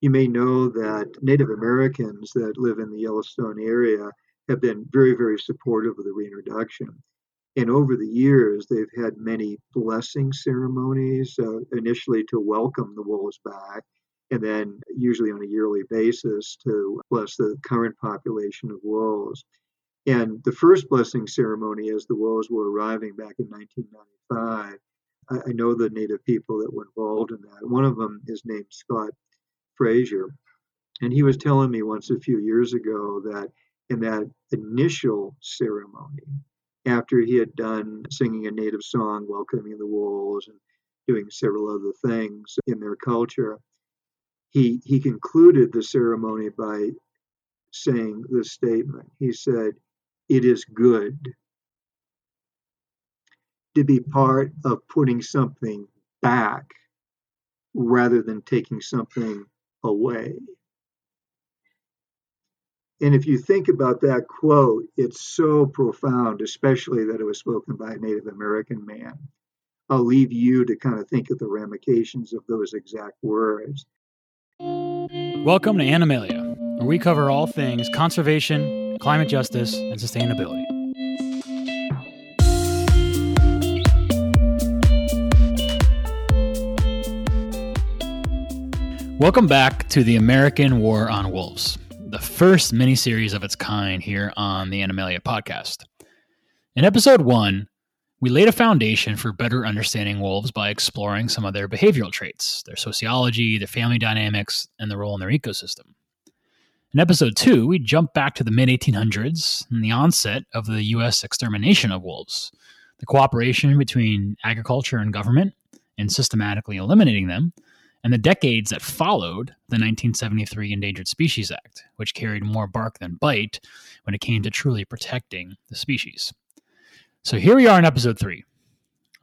You may know that Native Americans that live in the Yellowstone area have been very, very supportive of the reintroduction. And over the years, they've had many blessing ceremonies, uh, initially to welcome the wolves back, and then usually on a yearly basis to bless the current population of wolves. And the first blessing ceremony, as the wolves were arriving back in 1995, I, I know the native people that were involved in that. One of them is named Scott Frazier. And he was telling me once a few years ago that in that initial ceremony, after he had done singing a native song, welcoming the wolves, and doing several other things in their culture, he, he concluded the ceremony by saying this statement. He said, It is good to be part of putting something back rather than taking something away. And if you think about that quote, it's so profound, especially that it was spoken by a Native American man. I'll leave you to kind of think of the ramifications of those exact words. Welcome to Animalia, where we cover all things conservation, climate justice, and sustainability. Welcome back to the American War on Wolves the first miniseries of its kind here on the Animalia podcast. In episode one, we laid a foundation for better understanding wolves by exploring some of their behavioral traits, their sociology, their family dynamics, and the role in their ecosystem. In episode two, we jump back to the mid 1800s and the onset of the U.S. extermination of wolves, the cooperation between agriculture and government in systematically eliminating them, and the decades that followed the 1973 Endangered Species Act, which carried more bark than bite when it came to truly protecting the species. So here we are in episode three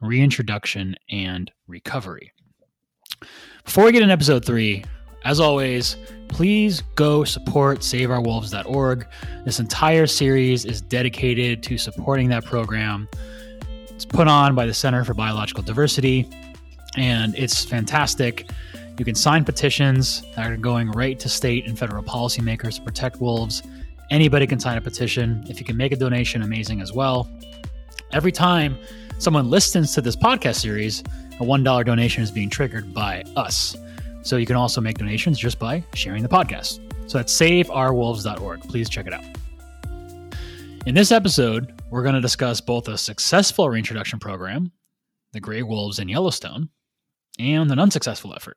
reintroduction and recovery. Before we get in episode three, as always, please go support saveourwolves.org. This entire series is dedicated to supporting that program. It's put on by the Center for Biological Diversity, and it's fantastic. You can sign petitions that are going right to state and federal policymakers to protect wolves. Anybody can sign a petition. If you can make a donation, amazing as well. Every time someone listens to this podcast series, a $1 donation is being triggered by us. So you can also make donations just by sharing the podcast. So that's saveourwolves.org. Please check it out. In this episode, we're going to discuss both a successful reintroduction program, the gray wolves in Yellowstone, and an unsuccessful effort,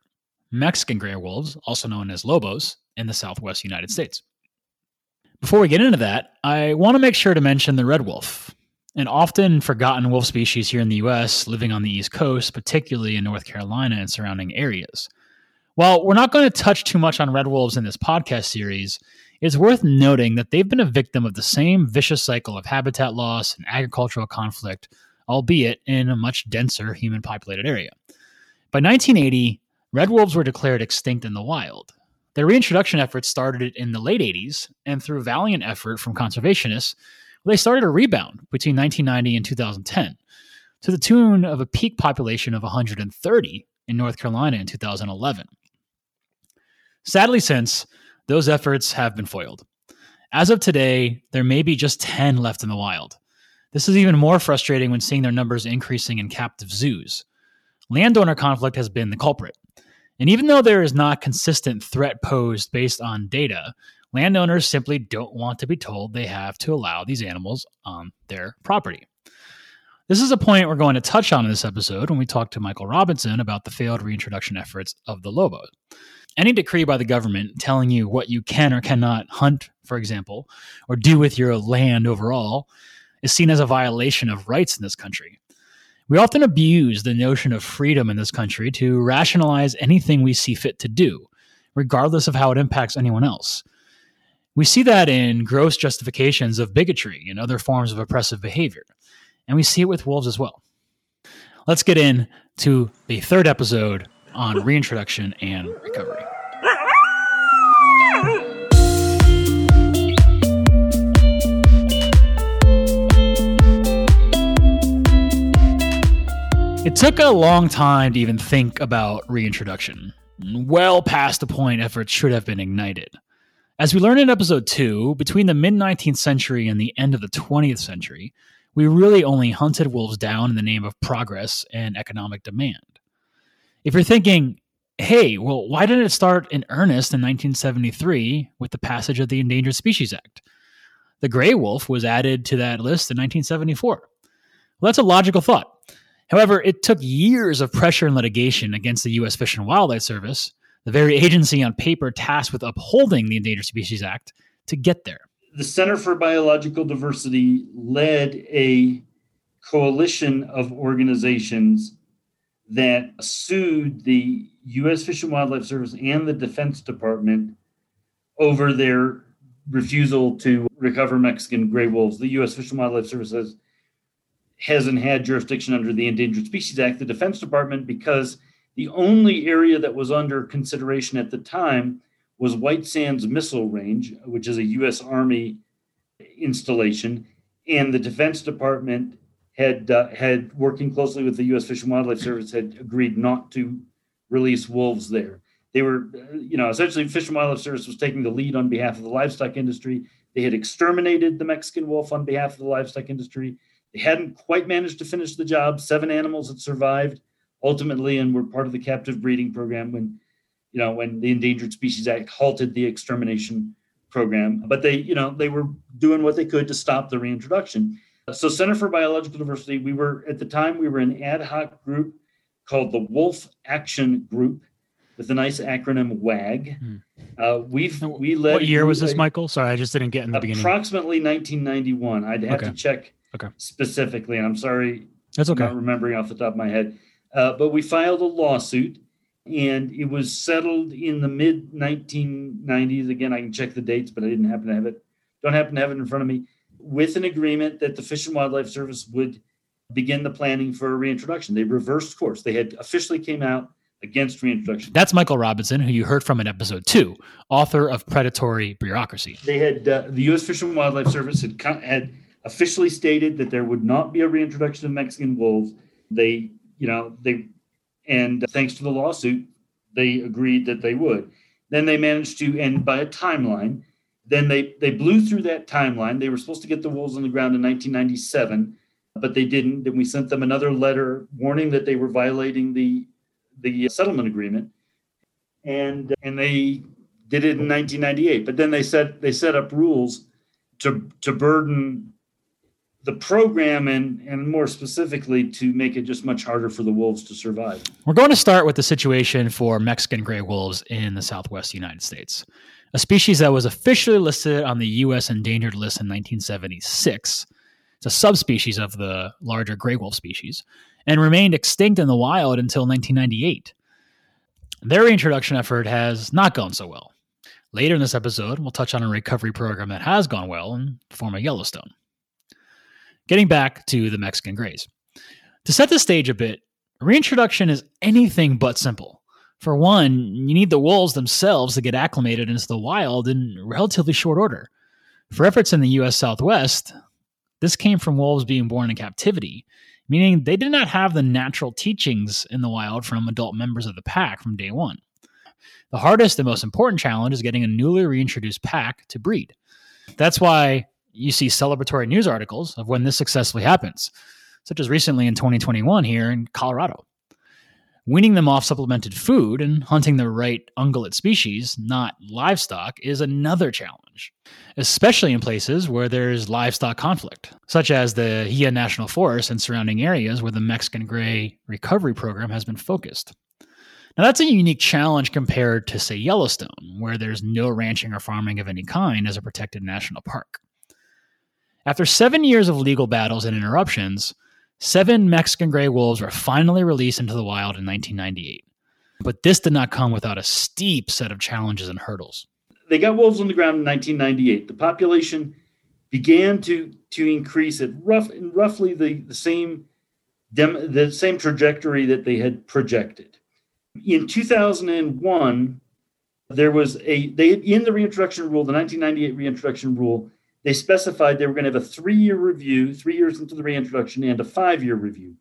Mexican gray wolves, also known as lobos, in the southwest United States. Before we get into that, I want to make sure to mention the red wolf, an often forgotten wolf species here in the US, living on the East Coast, particularly in North Carolina and surrounding areas. While we're not going to touch too much on red wolves in this podcast series, it's worth noting that they've been a victim of the same vicious cycle of habitat loss and agricultural conflict, albeit in a much denser human populated area. By 1980, Red wolves were declared extinct in the wild. Their reintroduction efforts started in the late 80s, and through valiant effort from conservationists, they started a rebound between 1990 and 2010 to the tune of a peak population of 130 in North Carolina in 2011. Sadly, since those efforts have been foiled. As of today, there may be just 10 left in the wild. This is even more frustrating when seeing their numbers increasing in captive zoos. Landowner conflict has been the culprit. And even though there is not consistent threat posed based on data, landowners simply don't want to be told they have to allow these animals on their property. This is a point we're going to touch on in this episode when we talk to Michael Robinson about the failed reintroduction efforts of the lobo. Any decree by the government telling you what you can or cannot hunt, for example, or do with your land overall, is seen as a violation of rights in this country. We often abuse the notion of freedom in this country to rationalize anything we see fit to do, regardless of how it impacts anyone else. We see that in gross justifications of bigotry and other forms of oppressive behavior, and we see it with wolves as well. Let's get into the third episode on reintroduction and recovery. It took a long time to even think about reintroduction. well past the point efforts should have been ignited. As we learned in episode 2, between the mid 19th century and the end of the 20th century, we really only hunted wolves down in the name of progress and economic demand. If you're thinking, hey, well, why didn't it start in earnest in 1973 with the passage of the Endangered Species Act? The gray wolf was added to that list in 1974. Well, that's a logical thought. However, it took years of pressure and litigation against the U.S. Fish and Wildlife Service, the very agency on paper tasked with upholding the Endangered Species Act, to get there. The Center for Biological Diversity led a coalition of organizations that sued the U.S. Fish and Wildlife Service and the Defense Department over their refusal to recover Mexican gray wolves. The U.S. Fish and Wildlife Service has, hasn't had jurisdiction under the Endangered Species Act. The Defense Department, because the only area that was under consideration at the time was White Sands Missile Range, which is a U.S. Army installation, and the Defense Department had uh, had working closely with the U.S. Fish and Wildlife Service had agreed not to release wolves there. They were, you know, essentially Fish and Wildlife Service was taking the lead on behalf of the livestock industry. They had exterminated the Mexican wolf on behalf of the livestock industry. They hadn't quite managed to finish the job. Seven animals had survived ultimately and were part of the captive breeding program when, you know, when the Endangered Species Act halted the extermination program. But they, you know, they were doing what they could to stop the reintroduction. So Center for Biological Diversity, we were at the time we were an ad hoc group called the Wolf Action Group with a nice acronym WAG. Hmm. Uh, we've we led. What year was this, Michael? Sorry, I just didn't get in the beginning. Approximately 1991. I'd have okay. to check okay. specifically, and I'm sorry. That's okay. I'm not remembering off the top of my head. Uh, but we filed a lawsuit, and it was settled in the mid 1990s. Again, I can check the dates, but I didn't happen to have it. Don't happen to have it in front of me. With an agreement that the Fish and Wildlife Service would begin the planning for a reintroduction. They reversed course. They had officially came out against reintroduction. That's Michael Robinson, who you heard from in episode two, author of Predatory Bureaucracy. They had uh, the U.S. Fish and Wildlife Service had had officially stated that there would not be a reintroduction of Mexican wolves. They, you know, they, and thanks to the lawsuit, they agreed that they would. Then they managed to end by a timeline. Then they they blew through that timeline. They were supposed to get the wolves on the ground in 1997 but they didn't. And we sent them another letter warning that they were violating the the settlement agreement, and and they did it in 1998. But then they set they set up rules to to burden the program and and more specifically to make it just much harder for the wolves to survive. We're going to start with the situation for Mexican gray wolves in the southwest United States. A species that was officially listed on the US endangered list in 1976 it's a subspecies of the larger gray wolf species and remained extinct in the wild until 1998. Their reintroduction effort has not gone so well. Later in this episode, we'll touch on a recovery program that has gone well in the form of Yellowstone. Getting back to the Mexican grays. To set the stage a bit, reintroduction is anything but simple. For one, you need the wolves themselves to get acclimated into the wild in relatively short order. For efforts in the US Southwest, this came from wolves being born in captivity, meaning they did not have the natural teachings in the wild from adult members of the pack from day one. The hardest and most important challenge is getting a newly reintroduced pack to breed. That's why you see celebratory news articles of when this successfully happens, such as recently in 2021 here in Colorado. Weaning them off supplemented food and hunting the right ungulate species, not livestock, is another challenge, especially in places where there's livestock conflict, such as the Gila National Forest and surrounding areas where the Mexican gray recovery program has been focused. Now, that's a unique challenge compared to, say, Yellowstone, where there's no ranching or farming of any kind as a protected national park. After seven years of legal battles and interruptions, Seven Mexican gray wolves were finally released into the wild in 1998. But this did not come without a steep set of challenges and hurdles. They got wolves on the ground in 1998. The population began to, to increase at rough, roughly the, the, same, dem, the same trajectory that they had projected. In 2001, there was a they in the reintroduction rule, the 1998 reintroduction rule, they specified they were going to have a three year review, three years into the reintroduction, and a five year review.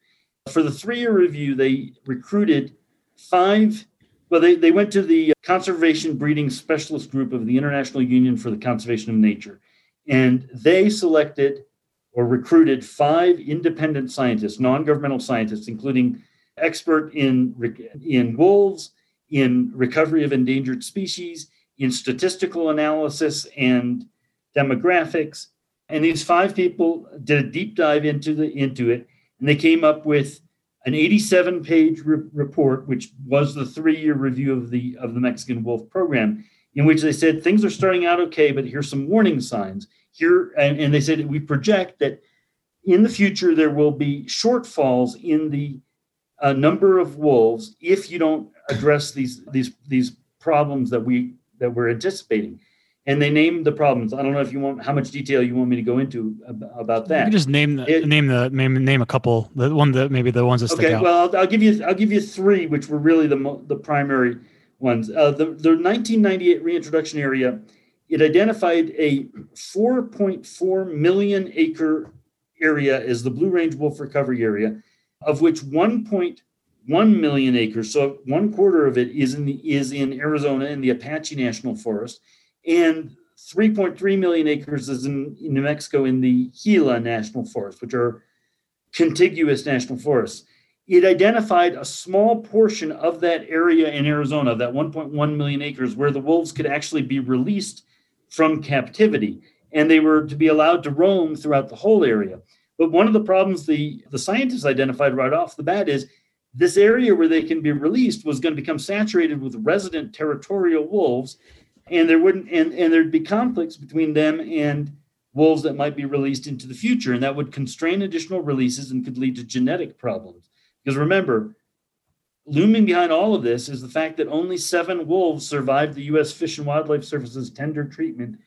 For the three year review, they recruited five Well, they, they went to the Conservation Breeding Specialist Group of the International Union for the Conservation of Nature, and they selected or recruited five independent scientists, non governmental scientists, including expert in, in wolves, in recovery of endangered species, in statistical analysis and demographics. And these five people did a deep dive into the into it, and they came up with an 87 page re- report, which was the three year review of the of the Mexican wolf program, in which they said things are starting out okay, but here's some warning signs. Here and, and they said we project that in the future there will be shortfalls in the uh, number of wolves if you don't address these these these problems that we that we're anticipating and they named the problems. I don't know if you want how much detail you want me to go into about that. You can just name the it, name the name name a couple. The one that maybe the ones that stick okay, out. well, I'll, I'll, give you I'll give you three, which were really the the primary ones. Uh, the the 1998 reintroduction area, it identified a 4.4 million acre area as the Blue Range Wolf Recovery Area, of which 1.1 million acres, so one quarter of it is in the is in Arizona in the Apache National Forest and 3.3 million acres is in, New Mexico in the Gila National Forest, which are contiguous national forests. It identified a small portion of that area in Arizona, that 1.1 million acres, where the wolves could actually be released from captivity, and they were to be allowed to roam throughout the whole area. But one of the problems the, the scientists identified right off the bat is this area where they can be released was going to become saturated with resident territorial wolves and there wouldn't and, and there'd be conflicts between them and wolves that might be released into the future. And that would constrain additional releases and could lead to genetic problems. Because remember looming behind all of this is the fact that only seven wolves survived the u.s fish and wildlife service's tender treatment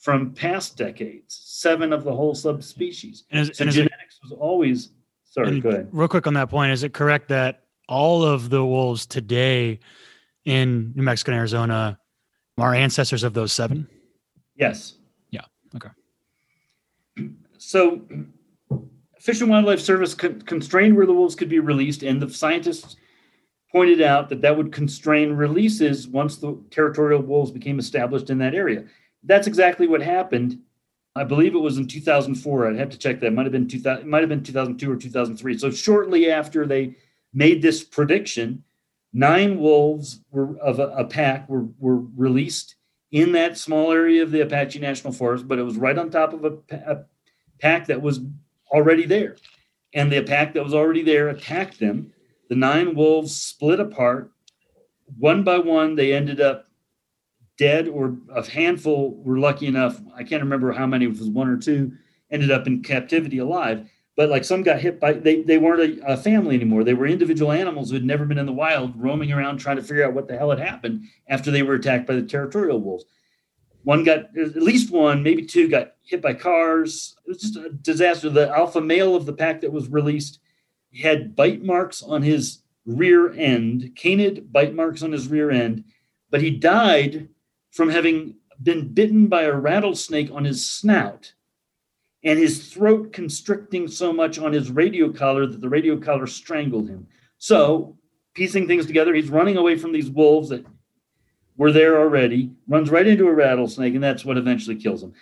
from past decades seven of the whole subspecies. And, is, so and genetics it, was always sorry go ahead. real quick on that point is it correct that all of the wolves today in new mexico and arizona our ancestors of those seven? Yes. Yeah. Okay. So, Fish and Wildlife Service con- constrained where the wolves could be released, and the scientists pointed out that that would constrain releases once the territorial wolves became established in that area. That's exactly what happened. I believe it was in 2004. I'd have to check that. It might have been 2000. It might have been 2002 or 2003. So shortly after they made this prediction, nine wolves were of a, a, pack were, were released in that small area of the Apache National Forest, but it was right on top of a, a pack that was already there. And the pack that was already there attacked them. The nine wolves split apart. One by one, they ended up dead, or a handful were lucky enough. I can't remember how many, it was one or two, ended up in captivity alive but like some got hit by they, they weren't a, a, family anymore. They were individual animals who had never been in the wild roaming around trying to figure out what the hell had happened after they were attacked by the territorial wolves. One got at least one maybe two got hit by cars. It was just a disaster. The alpha male of the pack that was released had bite marks on his rear end canid bite marks on his rear end but he died from having been bitten by a rattlesnake on his snout and his throat constricting so much on his radio collar that the radio collar strangled him. So, piecing things together, he's running away from these wolves that were there already, runs right into a rattlesnake, and that's what eventually kills him,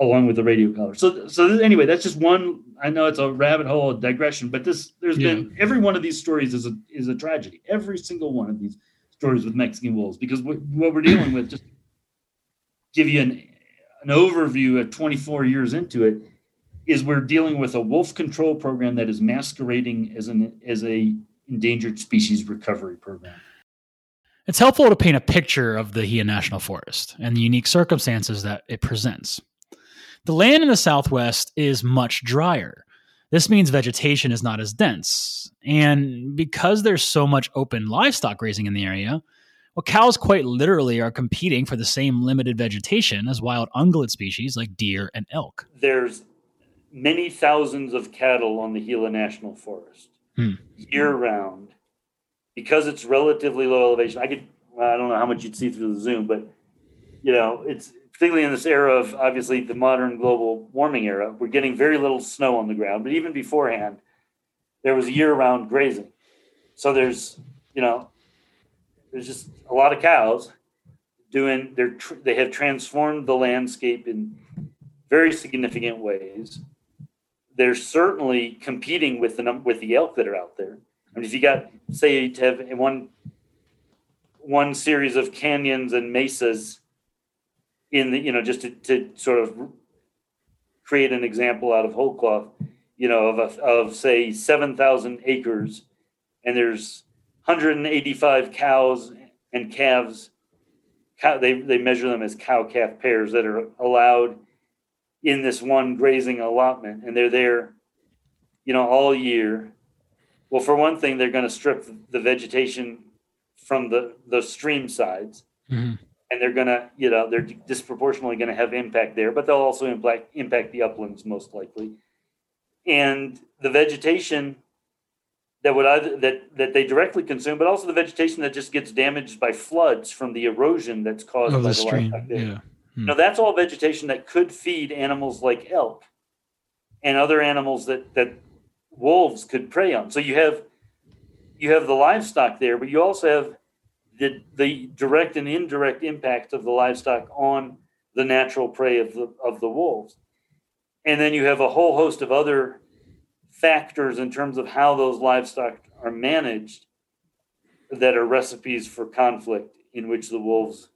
along with the radio collar. So, so anyway, that's just one. I know it's a rabbit hole, a digression, but this there's yeah. been every one of these stories is a is a tragedy. Every single one of these stories with Mexican wolves, because what, what we're dealing with, just give you an an overview at 24 years into it is we're dealing with a wolf control program that is masquerading as an as a endangered species recovery program. It's helpful to paint a picture of the Gila National Forest and the unique circumstances that it presents. The land in the southwest is much drier. This means vegetation is not as dense. And because there's so much open livestock grazing in the area, well, cows quite literally are competing for the same limited vegetation as wild ungulate species like deer and elk. There's many thousands of cattle on the Gila National Forest hmm. year round because it's relatively low elevation. I could, I don't know how much you'd see through the Zoom, but you know, it's particularly in this era of obviously the modern global warming era, we're getting very little snow on the ground. But even beforehand, there was year round grazing. So there's, you know, there's just a lot of cows doing they're they have transformed the landscape in very significant ways. They're certainly competing with the with the elk that are out there. I mean, if you got say to have one one series of canyons and mesas in the you know just to, to sort of create an example out of whole cloth, you know, of a, of say seven thousand acres, and there's 185 cows and calves. Cow, they they measure them as cow calf pairs that are allowed in this one grazing allotment, and they're there, you know, all year. Well, for one thing, they're going to strip the vegetation from the the stream sides, Mhm. and they're going to, you know, they're disproportionately going to have impact there, but they'll also impact impact the uplands most likely, and the vegetation that would either that that they directly consume, but also the vegetation that just gets damaged by floods from the erosion that's caused Of by the stream. there. Yeah. Hmm. You know, that's all vegetation that could feed animals like elk and other animals that that wolves could prey on. So you have you have the livestock there, but you also have the the direct and indirect impact of the livestock on the natural prey of the of the wolves. And then you have a whole host of other factors in terms of how those livestock are managed that are recipes for conflict in which the wolves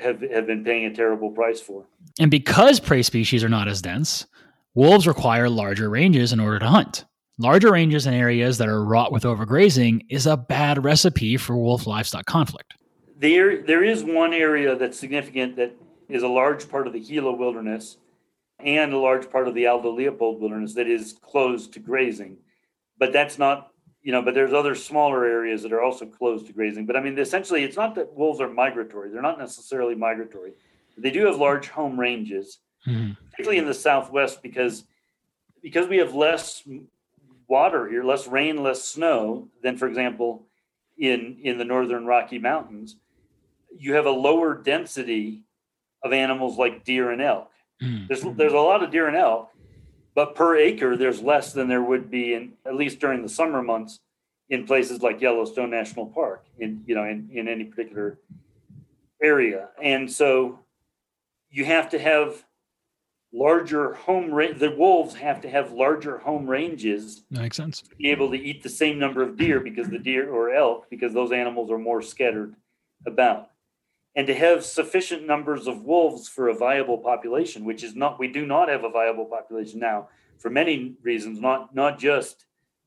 have, have been paying a terrible price for. And because prey species are not as dense, wolves require larger ranges in order to hunt. Larger ranges in areas that are wrought with overgrazing is a bad recipe for wolf livestock conflict. There, there is one area that's significant that is a large part of the Gila wilderness and a large part of the Aldo Leopold wilderness that is closed to grazing. But that's not, you know, but there's other smaller areas that are also closed to grazing. But I mean, essentially, it's not that wolves are migratory. They're not necessarily migratory. They do have large home ranges, Mhm. particularly in the Southwest, because because we have less water here, less rain, less snow than, for example, in in the northern Rocky Mountains. You have a lower density of animals like deer and elk. Mhm. There's there's a lot of deer and elk, but per acre there's less than there would be in at least during the summer months in places like Yellowstone National Park in you know in, in any particular area. And so you have to have larger home range the wolves have to have larger home ranges That makes sense. to be able to eat the same number of deer because the deer or elk because those animals are more scattered about and to have sufficient numbers of wolves for a viable population which is not we do not have a viable population now for many reasons not not just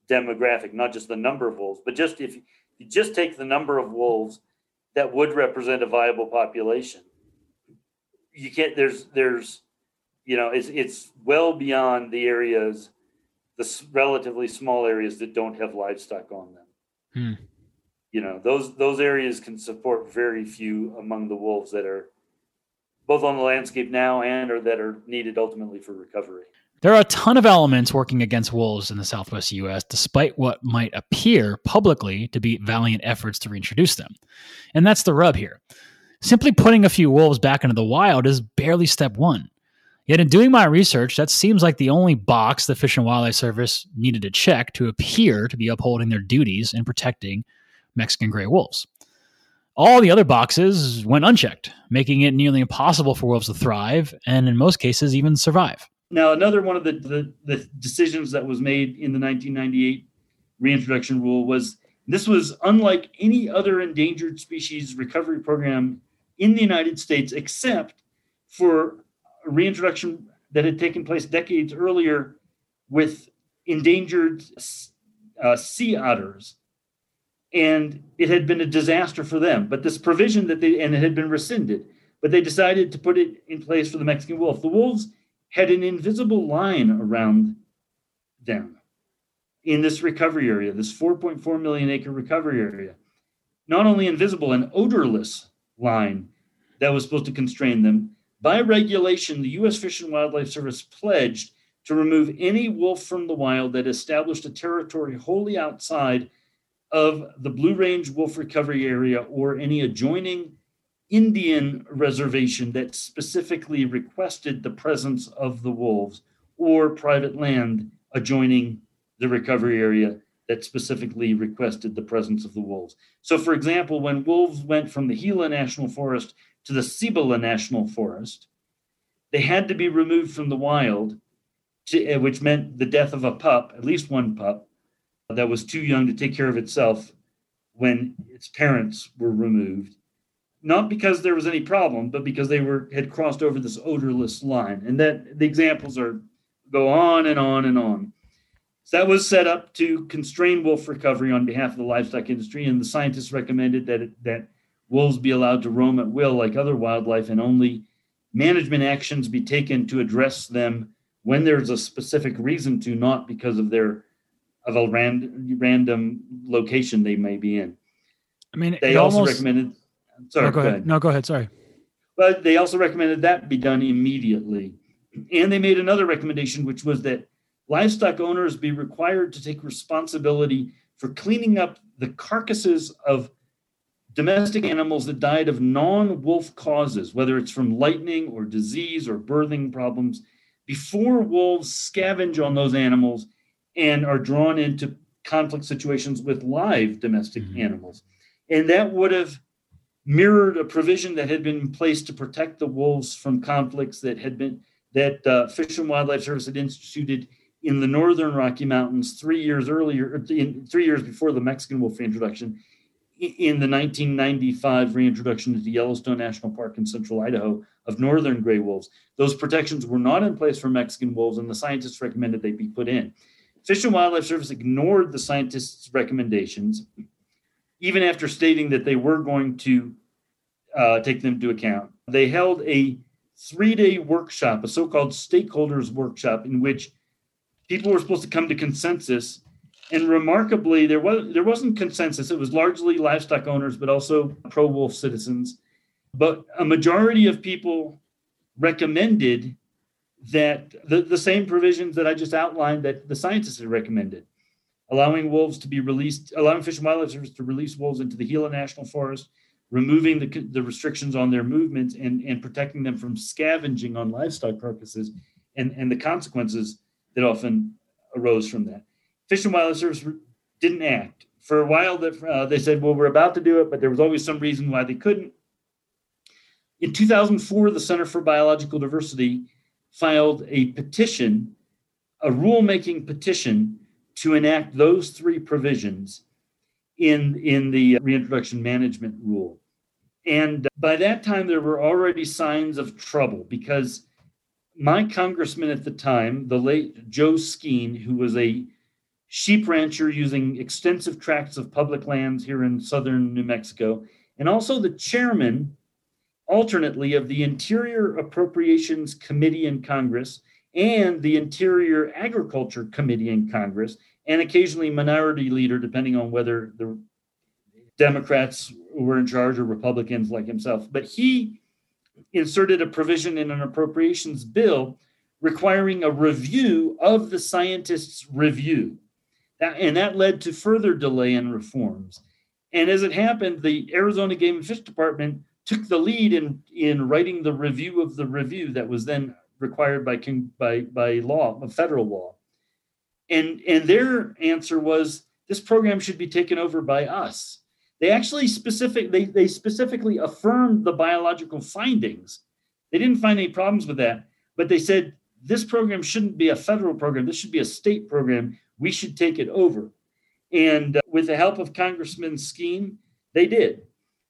demographic not just the number of wolves but just if you just take the number of wolves that would represent a viable population you can't there's there's you know it's it's well beyond the areas the relatively small areas that don't have livestock on them Hmm. You know those those areas can support very few among the wolves that are both on the landscape now and or that are needed ultimately for recovery There are a ton of elements working against wolves in the southwest US, despite what might appear publicly to be valiant efforts to reintroduce them. And that's the rub here. Simply putting a few wolves back into the wild is barely step one. Yet, in doing my research, that seems like the only box the Fish and Wildlife Service needed to check to appear to be upholding their duties in protecting Mexican gray wolves. All the other boxes went unchecked, making it nearly impossible for wolves to thrive and, in most cases, even survive. Now, another one of the, the, the decisions that was made in the 1998 reintroduction rule was this was unlike any other endangered species recovery program in the United States, except for reintroduction that had taken place decades earlier with endangered uh, sea otters. And it had been a disaster for them. But this provision that they, and it had been rescinded, but they decided to put it in place for the Mexican wolf. The wolves had an invisible line around them in this recovery area, this 4.4 million acre recovery area. Not only invisible, an odorless line that was supposed to constrain them. By regulation, the U.S. Fish and Wildlife Service pledged to remove any wolf from the wild that established a territory wholly outside of the Blue Range Wolf Recovery Area or any adjoining Indian reservation that specifically requested the presence of the wolves or private land adjoining the recovery area that specifically requested the presence of the wolves. So, for example, when wolves went from the Gila National Forest to the Cibola National Forest, they had to be removed from the wild, to, eh, which meant the death of a pup, at least one pup, that was too young to take care of itself when its parents were removed. Not because there was any problem, but because they were had crossed over this odorless line. And that the examples are go on and on and on. So that was set up to constrain wolf recovery on behalf of the livestock industry, and the scientists recommended that it, that wolves be allowed to roam at will like other wildlife, and only management actions be taken to address them when there's a specific reason to, not because of their of a random random location they may be in. I mean, they also almost, recommended. Sorry, no, go, go ahead. ahead. No, go ahead. Sorry. But they also recommended that be done immediately, and they made another recommendation, which was that livestock owners be required to take responsibility for cleaning up the carcasses of domestic animals that died of non wolf causes, whether it's from lightning or disease or birthing problems, before wolves scavenge on those animals and are drawn into conflict situations with live domestic mm-hmm. animals. And that would have mirrored a provision that had been in place to protect the wolves from conflicts that had been that uh, Fish and Wildlife Service had instituted in the northern Rocky Mountains three years earlier, in, three years before the Mexican wolf introduction, in the 1995 reintroduction into Yellowstone National Park in central Idaho of northern gray wolves. Those protections were not in place for Mexican wolves, and the scientists recommended they be put in. Fish and Wildlife Service ignored the scientists' recommendations, even after stating that they were going to uh, take them into account. They held a three day workshop, a so called stakeholders workshop, in which people were supposed to come to consensus and remarkably, there was there wasn't consensus. It was largely livestock owners, but also pro-wolf citizens. But a majority of people recommended that the, the same provisions that I just outlined that the scientists had recommended, allowing wolves to be released, allowing Fish and Wildlife Service to release wolves into the Gila National Forest, removing the, the restrictions on their movements and, and protecting them from scavenging on livestock carcasses and, and the consequences that often arose from that. Fish and Wildlife Service didn't act. For a while, that uh, they said, well, we're about to do it, but there was always some reason why they couldn't. In 2004, the Center for Biological Diversity filed a petition, a rulemaking petition to enact those three provisions in, in the reintroduction management rule. And uh, by that time, there were already signs of trouble because my congressman at the time, the late Joe Skeen, who was a sheep rancher using extensive tracts of public lands here in southern New Mexico, and also the chairman, alternately, of the Interior Appropriations Committee in Congress and the Interior Agriculture Committee in Congress, and occasionally minority leader, depending on whether the Democrats were in charge or Republicans like himself. But he inserted a provision in an appropriations bill requiring a review of the scientists' review. And that led to further delay in reforms. And as it happened, the Arizona Game and Fish Department took the lead in, in writing the review of the review that was then required by, king by, by law, federal law. And, and their answer was this program should be taken over by us. They actually specific they, they specifically affirmed the biological findings. They didn't find any problems with that, but they said this program shouldn't be a federal program. This should be a state program we should take it over. And uh, with the help of Congressman Skeen, they did.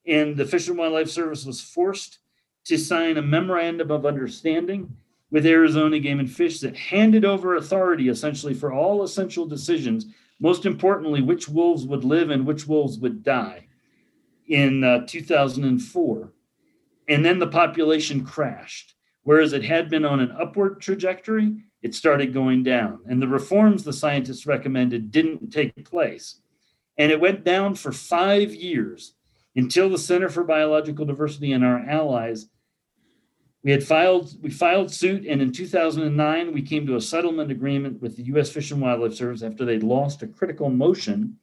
And the Fish and Wildlife Service was forced to sign a memorandum of understanding with Arizona Game and Fish that handed over authority essentially for all essential decisions, most importantly, which wolves would live and which wolves would die in uh, 2004. And then the population crashed. Whereas it had been on an upward trajectory, it started going down. And the reforms the scientists recommended didn't take place. And it went down for five years until the Center for Biological Diversity and our allies. We had filed, we filed suit, and in 2009, we came to a settlement agreement with the U.S. Fish and Wildlife Service after they'd lost a critical motion,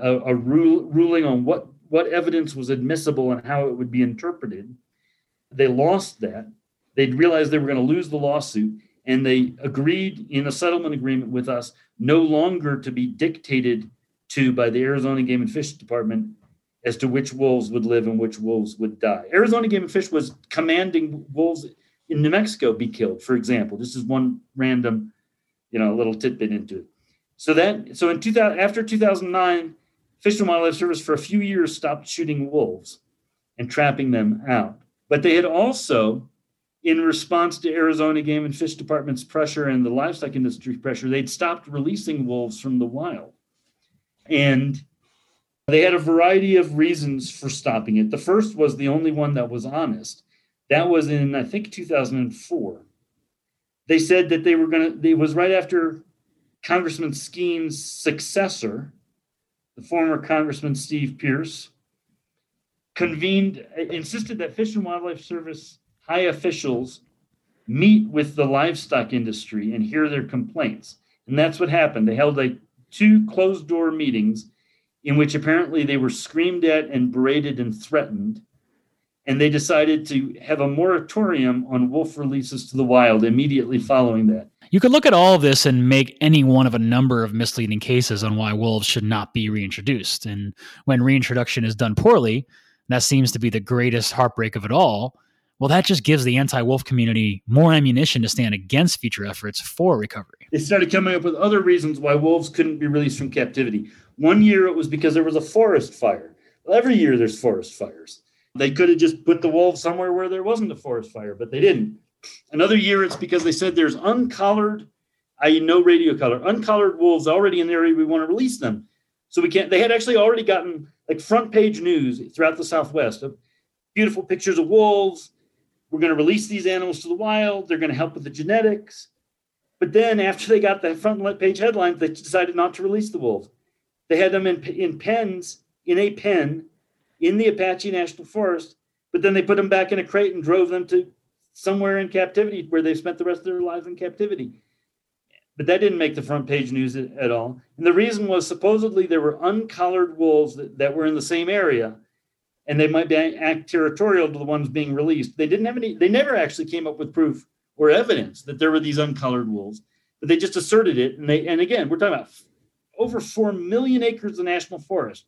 a, a rule, ruling on what, what evidence was admissible and how it would be interpreted. They lost that. They'd realized they were going to lose the lawsuit and they agreed in a settlement agreement with us no longer to be dictated to by the Arizona Game and Fish Department as to which wolves would live and which wolves would die. Arizona Game and Fish was commanding wolves in New Mexico be killed, for example. This is one random, you know, little tidbit into it. So that so in 2000 after 2009, Fish and Wildlife Service for a few years stopped shooting wolves and trapping them out. But they had also, in response to Arizona Game and Fish Department's pressure and the livestock industry pressure, they'd stopped releasing wolves from the wild. And they had a variety of reasons for stopping it. The first was the only one that was honest. That was in, I think, 2004. They said that they were going to, it was right after Congressman Skeen's successor, the former Congressman Steve Pearce, convened, insisted that Fish and Wildlife Service high officials meet with the livestock industry and hear their complaints. And that's what happened. They held like two closed door meetings in which apparently they were screamed at and berated and threatened. And they decided to have a moratorium on wolf releases to the wild immediately following that. You could look at all of this and make any one of a number of misleading cases on why wolves should not be reintroduced. And when reintroduction is done poorly, that seems to be the greatest heartbreak of it all. Well, that just gives the anti wolf community more ammunition to stand against future efforts for recovery. They started coming up with other reasons why wolves couldn't be released from captivity. One year it was because there was a forest fire. Well, every year there's forest fires. They could have just put the wolves somewhere where there wasn't a forest fire, but they didn't. Another year, it's because they said there's uncollared, i.e., no radio color, uncollared wolves already in the area. We want to release them. So we can't, they had actually already gotten like front page news throughout the Southwest of beautiful pictures of wolves. We're going to release these animals to the wild. They're going to help with the genetics. But then after they got the front page headlines, they decided not to release the wolves. They had them in, in pens, in a pen in the Apache National Forest, but then they put them back in a crate and drove them to somewhere in captivity where they spent the rest of their lives in captivity. But that didn't make the front page news at all. And the reason was supposedly there were uncolored wolves that, that were in the same area and they might be act territorial to the ones being released. They didn't have any, they never actually came up with proof or evidence that there were these uncolored wolves, but they just asserted it. And they, and again, we're talking about over 4 million acres of national forest,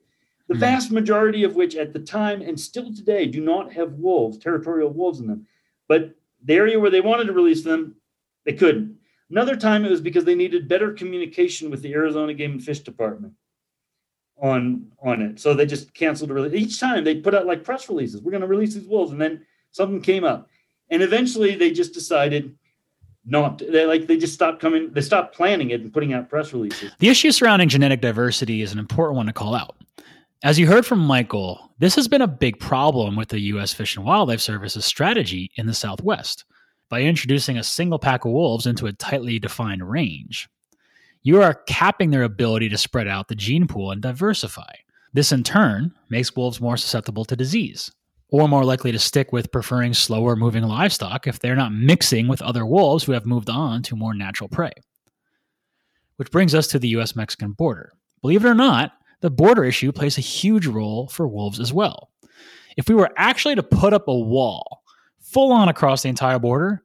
the mm-hmm. vast majority of which at the time and still today do not have wolves, territorial wolves in them. But the area where they wanted to release them, they couldn't. Another time it was because they needed better communication with the Arizona Game and Fish Department on on it. So they just canceled the release. Each time they put out like press releases. We're going to release these wolves, and then something came up, and eventually they just decided not. They like they just stopped coming. They stopped planning it and putting out press releases. The issue surrounding genetic diversity is an important one to call out. As you heard from Michael, this has been a big problem with the U.S. Fish and Wildlife Service's strategy in the Southwest by introducing a single pack of wolves into a tightly defined range. You are capping their ability to spread out the gene pool and diversify. This, in turn, makes wolves more susceptible to disease, or more likely to stick with preferring slower moving livestock if they're not mixing with other wolves who have moved on to more natural prey. Which brings us to the US Mexican border. Believe it or not, the border issue plays a huge role for wolves as well. If we were actually to put up a wall full on across the entire border,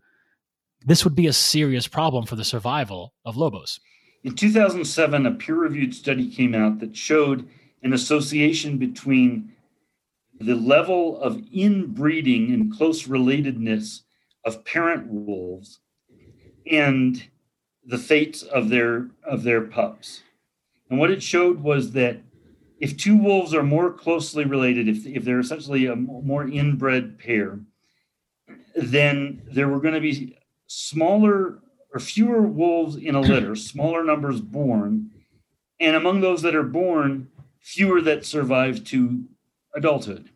this would be a serious problem for the survival of lobos. In 2007, a peer reviewed study came out that showed an association between the level of inbreeding and close relatedness of parent wolves and the fates of their of their pups. And what it showed was that if two wolves are more closely related, if, if they're essentially a more inbred pair, then there were going to be smaller or fewer wolves in a litter, smaller numbers born, and among those that are born, fewer that survive to adulthood.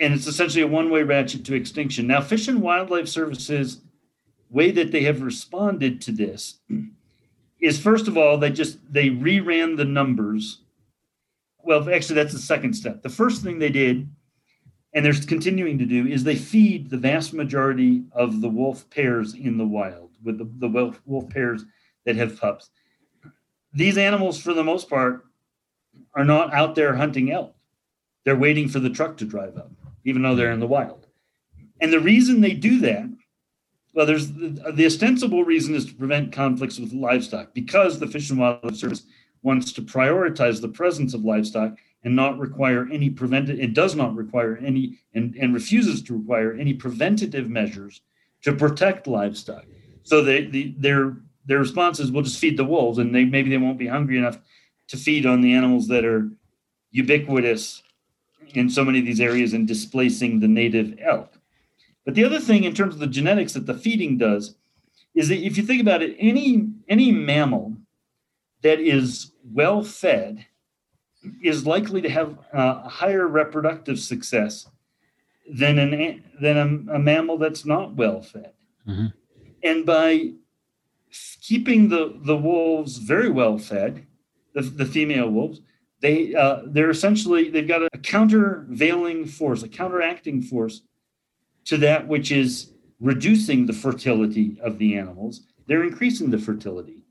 And it's essentially a one way ratchet to extinction. Now, Fish and Wildlife Services, way that they have responded to this is first of all, they just they reran the numbers. Well, actually, that's the second step. The first thing they did and they're continuing to do is they feed the vast majority of the wolf pairs in the wild with the, the wolf, wolf pairs that have pups. These animals, for the most part, are not out there hunting elk. They're waiting for the truck to drive up, even though they're in the wild. And the reason they do that, well, there's the, the ostensible reason is to prevent conflicts with livestock because the Fish and Wildlife Service wants to prioritize the presence of livestock and not require any preventive it does not require any and, and refuses to require any preventative measures to protect livestock. So they, the, their their response is we'll just feed the wolves and they maybe they won't be hungry enough to feed on the animals that are ubiquitous in so many of these areas and displacing the native elk. But the other thing in terms of the genetics that the feeding does is that if you think about it any any mammal that is well fed is likely to have uh, a higher reproductive success than an than a, a mammal that's not well fed. Mm-hmm. And by keeping the the wolves very well fed, the, the female wolves, they uh, they're essentially they've got a countervailing force, a counteracting force to that which is reducing the fertility of the animals. They're increasing the fertility.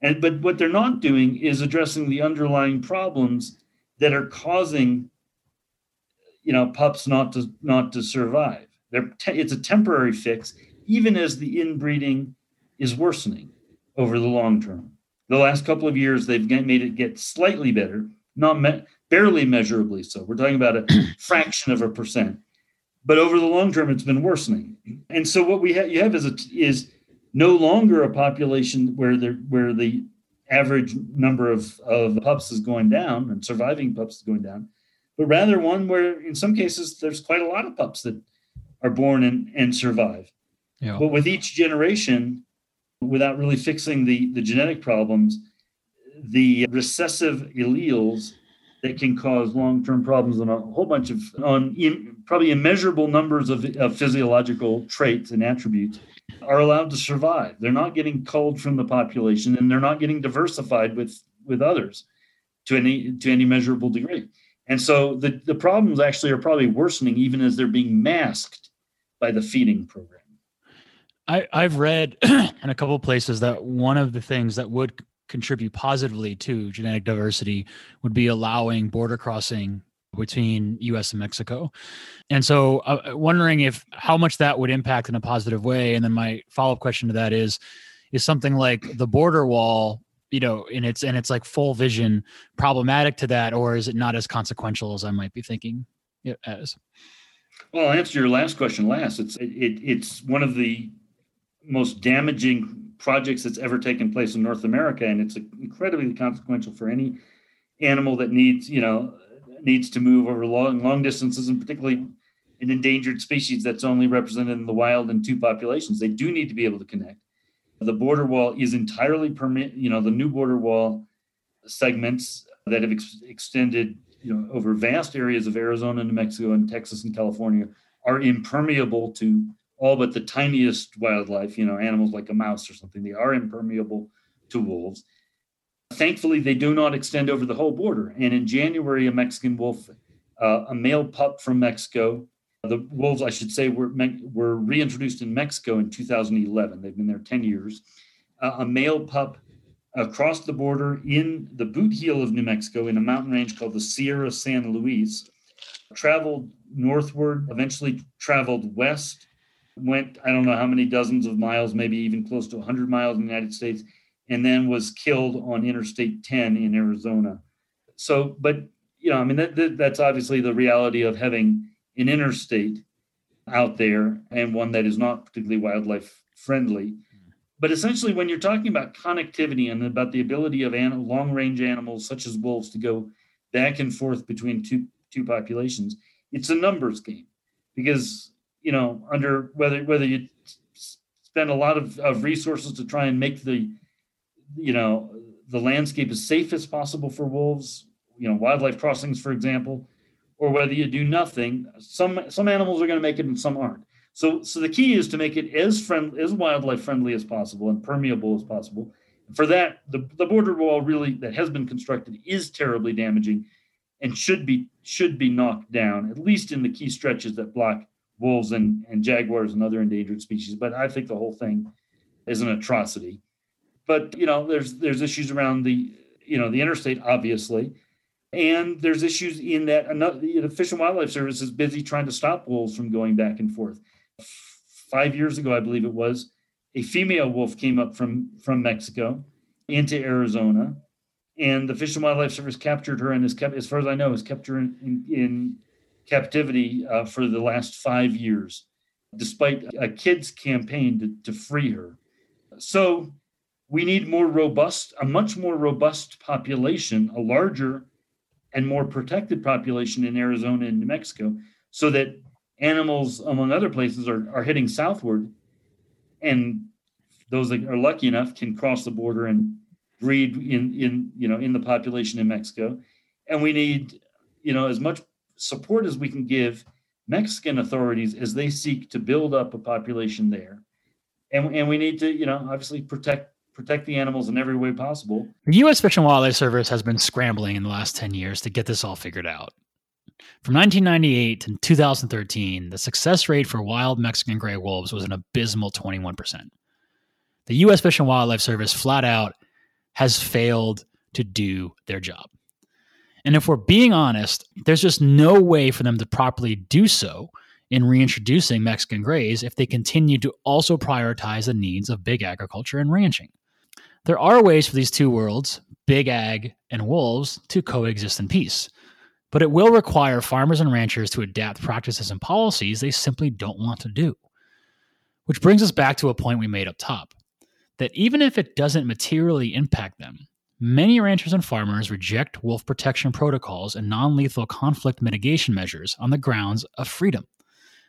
And but what they're not doing is addressing the underlying problems that are causing you know pups not to not to survive. They're te- it's a temporary fix, even as the inbreeding is worsening over the long term. The last couple of years, they've made it get slightly better, not me- barely measurably so. We're talking about a fraction of a percent, but over the long term, it's been worsening. And so what we have you have is a, is no longer a population where the where the average number of, of pups is going down and surviving pups is going down, but rather one where in some cases there's quite a lot of pups that are born and, and survive. Yeah. But with each generation, without really fixing the, the genetic problems, the recessive alleles that can cause long-term problems on a whole bunch of on probably immeasurable numbers of, of physiological traits and attributes are allowed to survive. They're not getting culled from the population and they're not getting diversified with, with others to any to any measurable degree. And so the, the problems actually are probably worsening even as they're being masked by the feeding program. I, I've read in a couple places that one of the things that would contribute positively to genetic diversity would be allowing border crossing between US and Mexico. And so uh, wondering if how much that would impact in a positive way. And then my follow-up question to that is is something like the border wall you know in its and it's like full vision problematic to that or is it not as consequential as I might be thinking it as? Well I'll answer your last question last. It's it, it's one of the most damaging projects that's ever taken place in North America. And it's incredibly consequential for any animal that needs you know needs to move over long long distances, and particularly an endangered species that's only represented in the wild in two populations. They do need to be able to connect. The border wall is entirely permit. You know, the new border wall segments that have ex- extended, you know, over vast areas of Arizona, New Mexico, and Texas and California are impermeable to all but the tiniest wildlife. You know, animals like a mouse or something. They are impermeable to wolves. Thankfully, they do not extend over the whole border. And in January, a Mexican wolf, uh, a male pup from Mexico, the wolves, I should say, were, were reintroduced in Mexico in 2011. They've been there 10 years. Uh, a male pup across the border in the boot heel of New Mexico in a mountain range called the Sierra San Luis, traveled northward, eventually traveled west, went, I don't know how many dozens of miles, maybe even close to 100 miles in the United States, and then was killed on Interstate 10 in Arizona. So, but you know, I mean, that, that, that's obviously the reality of having an interstate out there and one that is not particularly wildlife friendly. But essentially, when you're talking about connectivity and about the ability of an, long range animals such as wolves to go back and forth between two two populations, it's a numbers game because you know under whether whether you spend a lot of, of resources to try and make the you know the landscape as safe as possible for wolves you know wildlife crossings for example or whether you do nothing some some animals are going to make it and some aren't. So so the key is to make it as friendly as wildlife friendly as possible and permeable as possible. For that the, the border wall really that has been constructed is terribly damaging and should be should be knocked down at least in the key stretches that block wolves and, and jaguars and other endangered species. But i think the whole thing is an atrocity but you know, there's there's issues around the you know the interstate, obviously, and there's issues in that another the Fish and Wildlife Service is busy trying to stop wolves from going back and forth. Five years ago, I believe it was, a female wolf came up from from Mexico into Arizona, and the Fish and Wildlife Service captured her and has kept, as far as I know, has kept her in, in, in captivity uh, for the last five years, despite a kids campaign to, to free her. So we need more robust, a much more robust population, a larger and more protected population in Arizona and New Mexico, so that animals, among other places, are, are heading southward, and those that are lucky enough can cross the border and breed in in you know in the population in Mexico, and we need you know as much support as we can give Mexican authorities as they seek to build up a population there, and and we need to you know obviously protect protect the animals in every way possible. The U.S. Fish and Wildlife Service has been scrambling in the last 10 years to get this all figured out. From 1998 to 2013, the success rate for wild Mexican gray wolves was an abysmal 21%. The U.S. Fish and Wildlife Service flat out has failed to do their job. And if we're being honest, there's just no way for them to properly do so in reintroducing Mexican grays if they continue to also prioritize the needs of big agriculture and ranching. There are ways for these two worlds, big ag and wolves, to coexist in peace. But it will require farmers and ranchers to adapt practices and policies they simply don't want to do. Which brings us back to a point we made up top that even if it doesn't materially impact them, many ranchers and farmers reject wolf protection protocols and non lethal conflict mitigation measures on the grounds of freedom.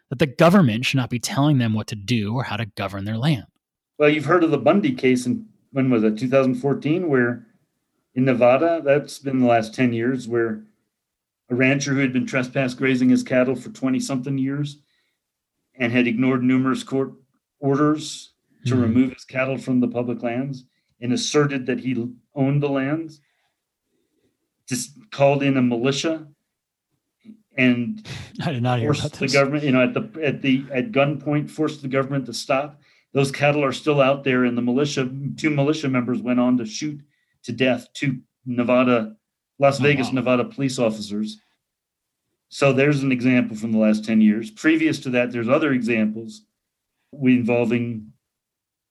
That the government should not be telling them what to do or how to govern their land. Well, you've heard of the Bundy case in when was it 2014 where in nevada that's been the last 10 years where a rancher who had been trespass grazing his cattle for 20 something years and had ignored numerous court orders to mm-hmm. remove his cattle from the public lands and asserted that he owned the lands just called in a militia and I did not hear forced the government, you know, at the at the at gunpoint, forced the government to stop those cattle are still out there, and the militia, two militia members went on to shoot to death two Nevada, Las oh, Vegas, wow. Nevada police officers. So there's an example from the last 10 years. Previous to that, there's other examples involving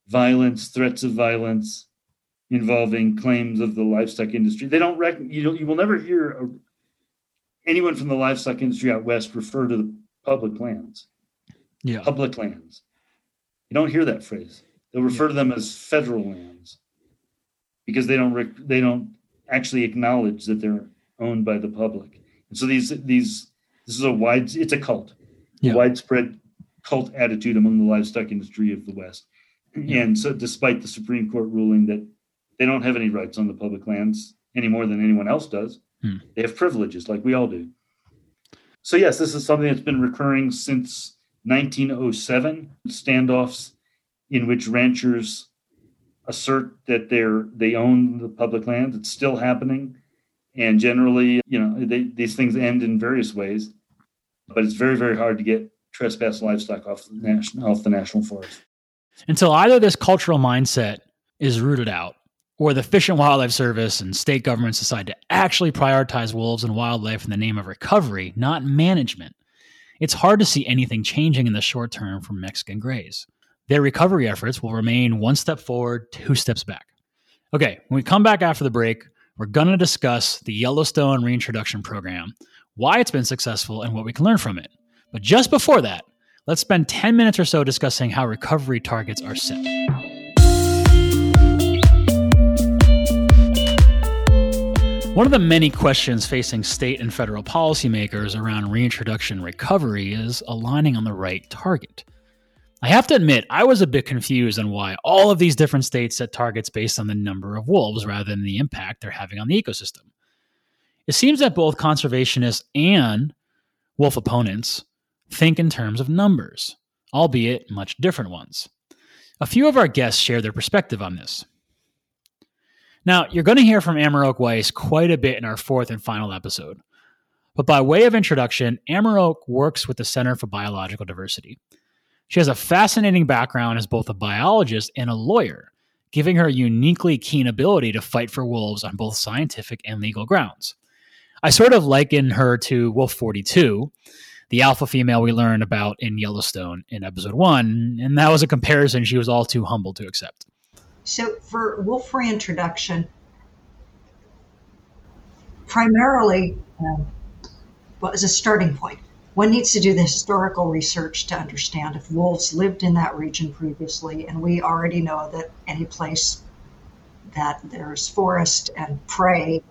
violence, threats of violence, involving claims of the livestock industry. They don't reckon you you will never hear a, anyone from the livestock industry out west refer to the public lands. Yeah. Public lands. You don't hear that phrase. They'll refer to them as federal lands because they don't rec- they don't actually acknowledge that they're owned by the public. And so these these this is a wide it's a cult, yeah. widespread cult attitude among the livestock industry of the West. Yeah. And so despite the Supreme Court ruling that they don't have any rights on the public lands any more than anyone else does, hmm. they have privileges like we all do. So yes, this is something that's been recurring since 1907 standoffs in which ranchers assert that they're they own the public land. It's still happening, and generally, you know, they, these things end in various ways. But it's very very hard to get trespass livestock off the national off the national forest until either this cultural mindset is rooted out or the Fish and Wildlife Service and state governments decide to actually prioritize wolves and wildlife in the name of recovery, not management it's hard to see anything changing in the short term for Mexican grays. Their recovery efforts will remain one step forward, two steps back. Okay, when we come back after the break, we're going to discuss the Yellowstone Reintroduction Program, why it's been successful, and what we can learn from it. But just before that, let's spend 10 minutes or so discussing how recovery targets are set. One of the many questions facing state and federal policymakers around reintroduction recovery is aligning on the right target. I have to admit, I was a bit confused on why all of these different states set targets based on the number of wolves rather than the impact they're having on the ecosystem. It seems that both conservationists and wolf opponents think in terms of numbers, albeit much different ones. A few of our guests share their perspective on this. Now, you're going to hear from Amaroq Weiss quite a bit in our fourth and final episode. But by way of introduction, Amaroq works with the Center for Biological Diversity. She has a fascinating background as both a biologist and a lawyer, giving her a uniquely keen ability to fight for wolves on both scientific and legal grounds. I sort of liken her to Wolf 42, the alpha female we learned about in Yellowstone in episode one, and that was a comparison she was all too humble to accept. So for wolf reintroduction, primarily, um, well, as a starting point, one needs to do the historical research to understand if wolves lived in that region previously, and we already know that any place that there's forest and prey,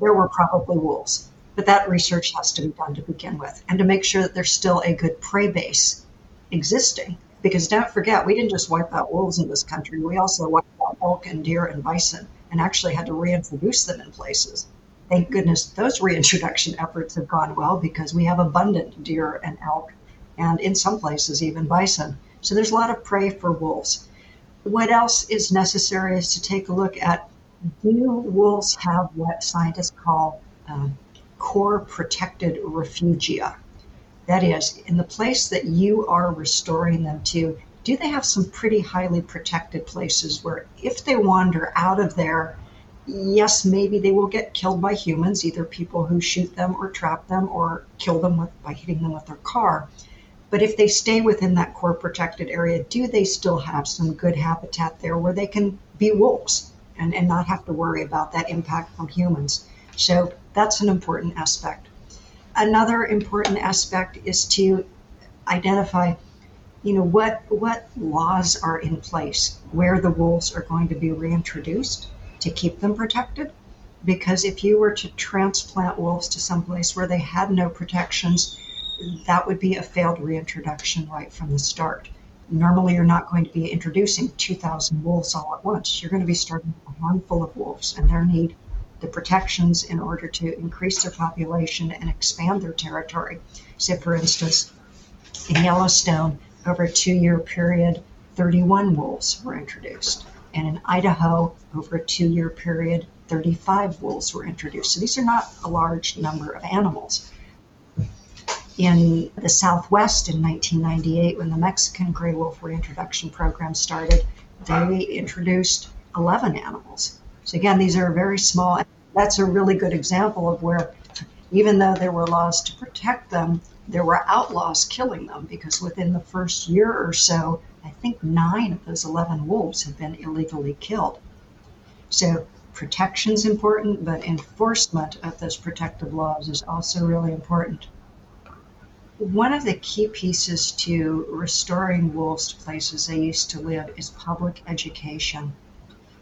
there were probably wolves. But that research has to be done to begin with, and to make sure that there's still a good prey base existing. Because don't forget, we didn't just wipe out wolves in this country, we also wiped elk and deer and bison, and actually had to reintroduce them in places thank goodness those reintroduction efforts have gone well because we have abundant deer and elk, and in some places even bison. So there's a lot of prey for wolves. What else is necessary is to take a look at do wolves have what scientists call um, core protected refugia? That is, in the place that you are restoring them to, do they have some pretty highly protected places where if they wander out of there, yes, maybe they will get killed by humans, either people who shoot them or trap them or kill them with, by hitting them with their car. But if they stay within that core protected area, do they still have some good habitat there where they can be wolves and, and not have to worry about that impact from humans? So that's an important aspect. Another important aspect is to identify you know what what laws are in place where the wolves are going to be reintroduced to keep them protected. Because if you were to transplant wolves to some place where they had no protections, that would be a failed reintroduction right from the start. Normally, you're not going to be introducing 2,000 wolves all at once. You're going to be starting a handful of wolves, and they need the protections in order to increase their population and expand their territory. So, for instance, in Yellowstone, over a two year period, 31 wolves were introduced and in Idaho, over a two year period, 35 wolves were introduced. So these are not a large number of animals. In the Southwest in 1998, when the Mexican gray wolf reintroduction program started, they introduced 11 animals. So, again, these are very small. That's a really good example of where, even though there were laws to protect them, there were outlaws killing them because within the first year or so, I think nine of those 11 wolves have been illegally killed. So protection is important, but enforcement of those protective laws is also really important. One of the key pieces to restoring wolves to places they used to live is public education.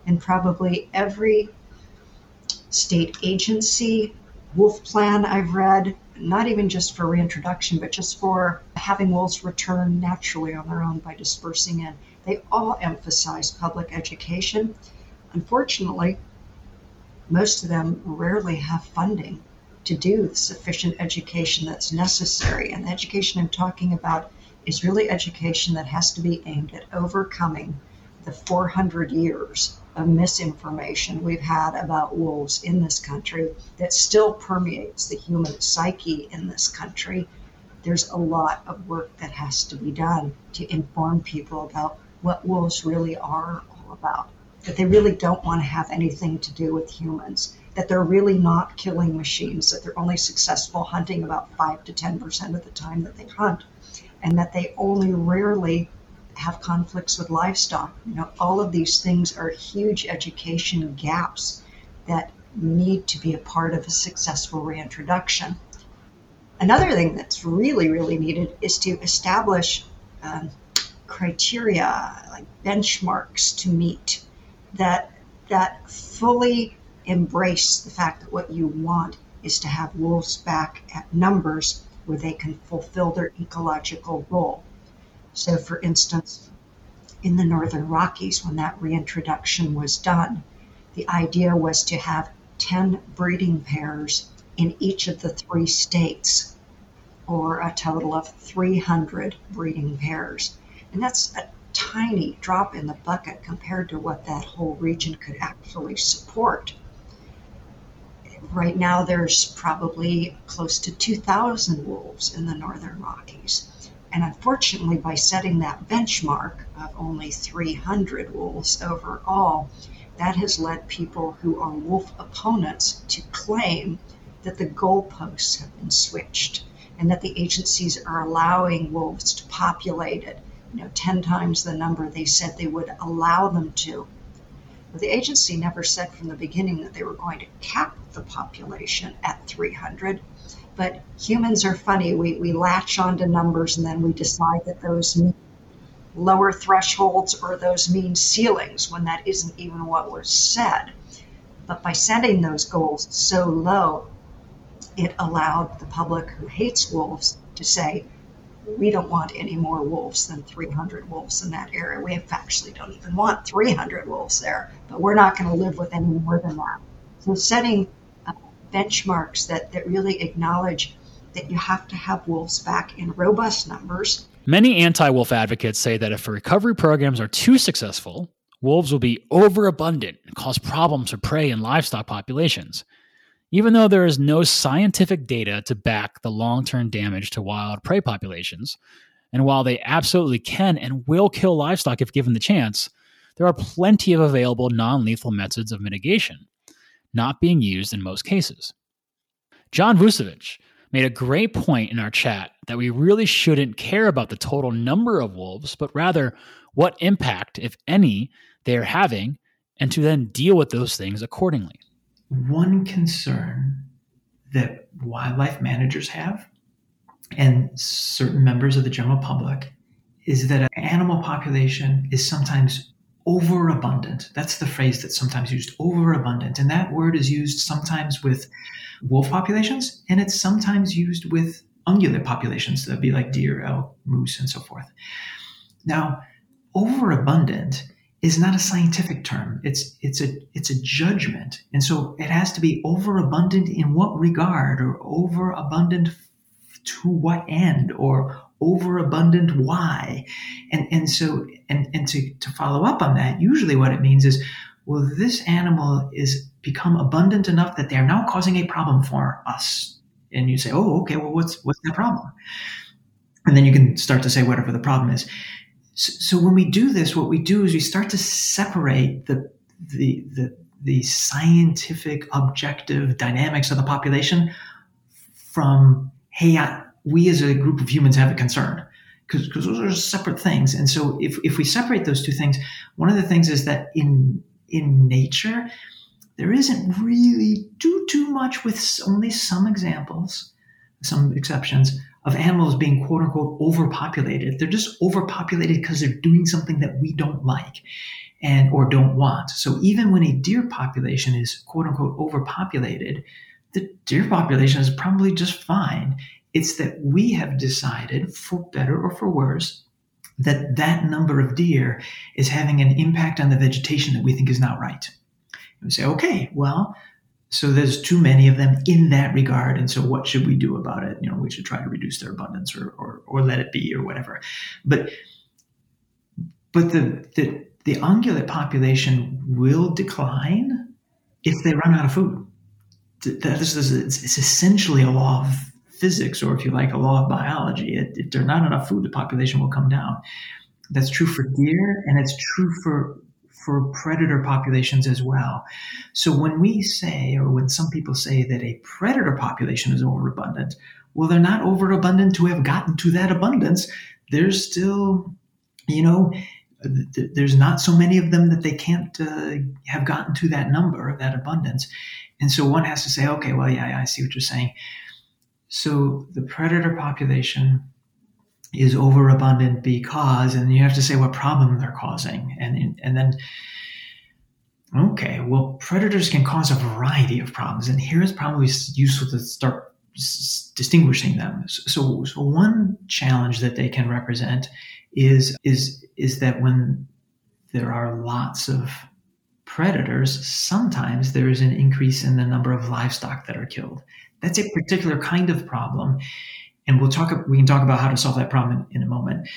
And probably every state agency, wolf plan I've read, not even just for reintroduction, but just for having wolves return naturally on their own by dispersing in. They all emphasize public education. Unfortunately, most of them rarely have funding to do the sufficient education that's necessary. And the education I'm talking about is really education that has to be aimed at overcoming the 400 years of misinformation we've had about wolves in this country that still permeates the human psyche in this country. There's a lot of work that has to be done to inform people about what wolves really are all about. That they really don't want to have anything to do with humans, that they're really not killing machines, that they're only successful hunting about 5 to 10% of the time that they hunt, and that they only rarely have conflicts with livestock. You know, all of these things are huge education gaps that need to be a part of a successful reintroduction. Another thing that's really, really needed is to establish um, criteria, like benchmarks to meet that that fully embrace the fact that what you want is to have wolves back at numbers where they can fulfill their ecological role. So, for instance, in the Northern Rockies, when that reintroduction was done, the idea was to have 10 breeding pairs in each of the three states, or a total of 300 breeding pairs. And that's a tiny drop in the bucket compared to what that whole region could actually support. Right now, there's probably close to 2,000 wolves in the Northern Rockies. And unfortunately, by setting that benchmark of only 300 wolves overall, that has led people who are wolf opponents to claim that the goalposts have been switched and that the agencies are allowing wolves to populate it, you know, 10 times the number they said they would allow them to. The agency never said from the beginning that they were going to cap the population at 300. But humans are funny. We, we latch onto numbers and then we decide that those mean lower thresholds or those mean ceilings when that isn't even what was said. But by setting those goals so low, it allowed the public who hates wolves to say, we don't want any more wolves than 300 wolves in that area. We actually don't even want 300 wolves there, but we're not going to live with any more than that. So setting benchmarks that, that really acknowledge that you have to have wolves back in robust numbers. Many anti wolf advocates say that if recovery programs are too successful, wolves will be overabundant and cause problems for prey and livestock populations. Even though there is no scientific data to back the long term damage to wild prey populations, and while they absolutely can and will kill livestock if given the chance, there are plenty of available non lethal methods of mitigation, not being used in most cases. John Vucetich made a great point in our chat that we really shouldn't care about the total number of wolves, but rather what impact, if any, they are having, and to then deal with those things accordingly one concern that wildlife managers have and certain members of the general public is that an animal population is sometimes overabundant. That's the phrase that's sometimes used overabundant. And that word is used sometimes with wolf populations and it's sometimes used with ungulate populations. That'd be like deer, elk, moose, and so forth. Now, overabundant is not a scientific term. It's it's a it's a judgment, and so it has to be overabundant in what regard, or overabundant to what end, or overabundant why, and and so and and to to follow up on that, usually what it means is, well, this animal is become abundant enough that they are now causing a problem for us, and you say, oh, okay, well, what's what's that problem? And then you can start to say whatever the problem is. So when we do this, what we do is we start to separate the the the, the scientific, objective dynamics of the population from hey, I, we as a group of humans have a concern because those are separate things. And so if if we separate those two things, one of the things is that in in nature there isn't really too too much with only some examples, some exceptions of animals being quote unquote overpopulated. They're just overpopulated because they're doing something that we don't like and or don't want. So even when a deer population is quote unquote overpopulated, the deer population is probably just fine. It's that we have decided, for better or for worse, that that number of deer is having an impact on the vegetation that we think is not right. And we say, okay, well, so there's too many of them in that regard and so what should we do about it? You know we should try to reduce their abundance or or, or let it be or whatever. But but the, the the ungulate population will decline if they run out of food. That is, it's, it's essentially a law of physics or if you like a law of biology if, there's not enough food the population will come down that's true for deer and it's true for for predator populations as well. So when we say, or when some people say that a predator population is overabundant, well, they're not overabundant to have gotten to that abundance. There's still, you know, th- there's not so many of them that they can't uh, have gotten to that number, that abundance. And so one has to say, okay, well, yeah, I see what you're saying. So the predator population is overabundant because, and you have to say what problem they're causing, and and then. Okay, well, predators can cause a variety of problems, and here is probably useful to start distinguishing them. So, so one challenge that they can represent is is is that when there are lots of predators, sometimes there is an increase in the number of livestock that are killed. That's a particular kind of problem, and we'll talk, we can talk about how to solve that problem in, in a moment.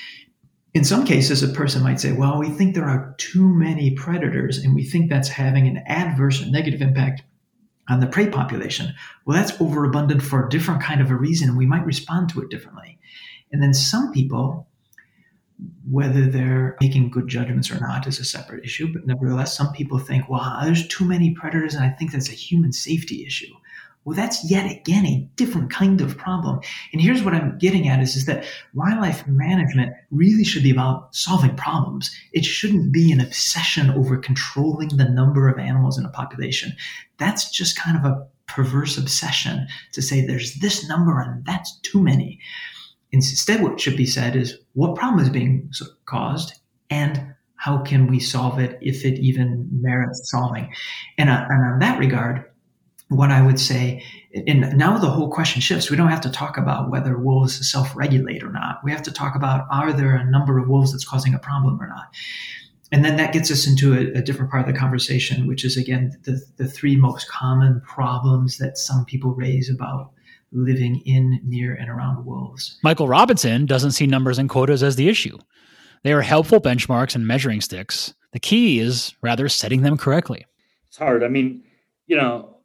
In some cases, a person might say, well, we think there are too many predators and we think that's having an adverse or negative impact on the prey population. Well, that's overabundant for a different kind of a reason, and we might respond to it differently. And then some people, whether they're making good judgments or not is a separate issue, but nevertheless, some people think, well, there's too many predators, and I think that's a human safety issue. Well, that's yet again a different kind of problem. And here's what I'm getting at is, is that wildlife management really should be about solving problems. It shouldn't be an obsession over controlling the number of animals in a population. That's just kind of a perverse obsession to say there's this number and that's too many. Instead, what should be said is what problem is being caused and how can we solve it if it even merits solving? And, uh, and on that regard, what I would say, and now the whole question shifts. We don't have to talk about whether wolves self regulate or not. We have to talk about are there a number of wolves that's causing a problem or not? And then that gets us into a, a different part of the conversation, which is again the, the three most common problems that some people raise about living in, near, and around wolves. Michael Robinson doesn't see numbers and quotas as the issue. They are helpful benchmarks and measuring sticks. The key is rather setting them correctly. It's hard. I mean, you know,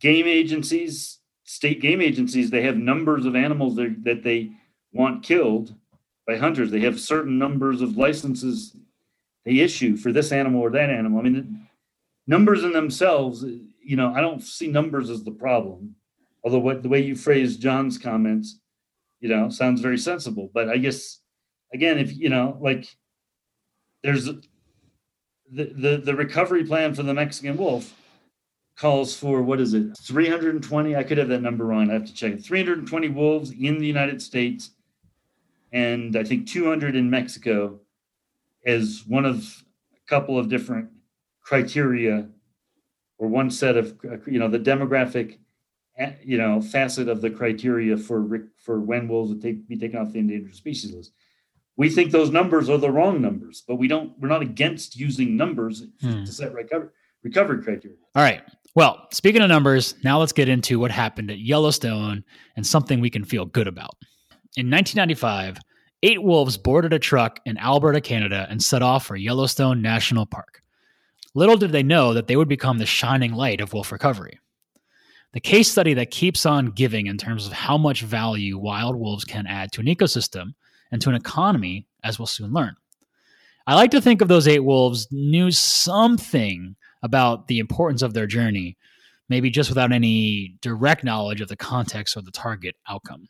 game agencies, state game agencies, they have numbers of animals that they want killed by hunters. They have certain numbers of licenses they issue for this animal or that animal. I mean, numbers in themselves, you know, I don't see numbers as the problem. Although what the way you phrase John's comments, you know, sounds very sensible. But I guess again, if you know, like there's the the, the recovery plan for the Mexican wolf calls for what is it 320 i could have that number wrong. I have to check it. 320 wolves in the united states and i think 200 in mexico as one of a couple of different criteria or one set of you know the demographic you know facet of the criteria for for when wolves would take, be taken off the endangered species list. We think those numbers are the wrong numbers but we don't we're not against using numbers hmm. to set recovery recovery criteria. All right well, speaking of numbers, now let's get into what happened at Yellowstone and something we can feel good about. In 1995, eight wolves boarded a truck in Alberta, Canada, and set off for Yellowstone National Park. Little did they know that they would become the shining light of wolf recovery. The case study that keeps on giving in terms of how much value wild wolves can add to an ecosystem and to an economy, as we'll soon learn. I like to think of those eight wolves knew something about the importance of their journey, maybe just without any direct knowledge of the context or the target outcome.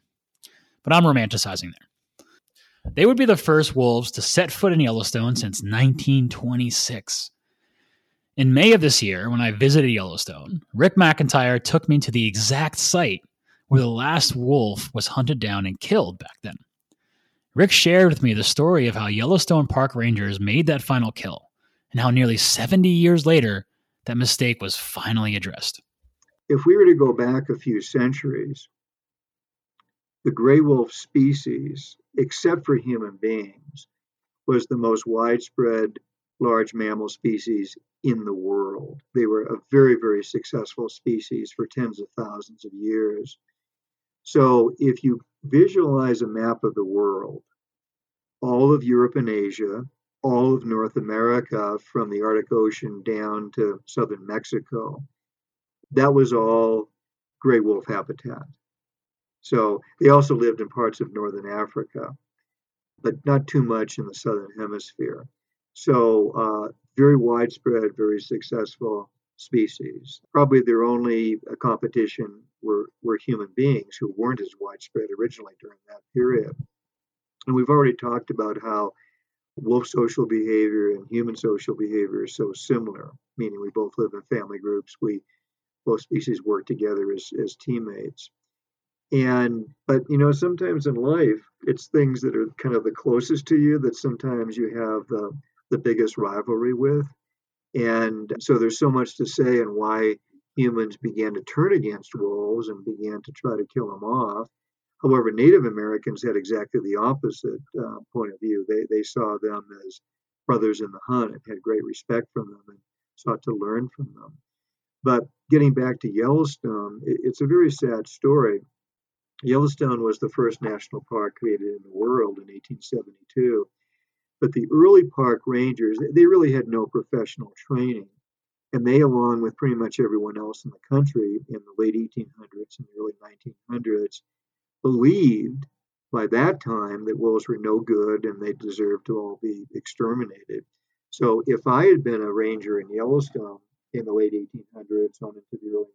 But I'm romanticizing there. They would be the first wolves to set foot in Yellowstone since 1926. In May of this year, when I visited Yellowstone, Rick McIntyre took me to the exact site where the last wolf was hunted down and killed back then. Rick shared with me the story of how Yellowstone Park Rangers made that final kill and how nearly 70 years later, that mistake was finally addressed. If we were to go back a few centuries, the gray wolf species, except for human beings, was the most widespread large mammal species in the world. They were a very, very successful species for tens of thousands of years. So if you visualize a map of the world, all of Europe and Asia, all of North America from the Arctic Ocean down to southern Mexico. That was all gray wolf habitat. So they also lived in parts of northern Africa, but not too much in the southern hemisphere. So uh, very widespread, very successful species. Probably their only uh, competition were, were human beings who weren't as widespread originally during that period. And we've already talked about how wolf social behavior and human social behavior is so similar, meaning we both live in family groups. We both species work together as, as teammates. And, but you know, sometimes in life, it's things that are kind of the closest to you that sometimes you have the, the biggest rivalry with. And so there's so much to say and why humans began to turn against wolves and began to try to kill them off. However, Native Americans had exactly the opposite uh, point of view. They, they saw them as brothers in the hunt and had great respect for them and sought to learn from them. But getting back to Yellowstone, it, it's a very sad story. Yellowstone was the first national park created in the world in 1872. But the early park rangers, they really had no professional training. And they, along with pretty much everyone else in the country in the late 1800s and the early 1900s, believed by that time that wolves were no good and they deserved to all be exterminated. So if I had been a ranger in Yellowstone in the late 1800s on into the early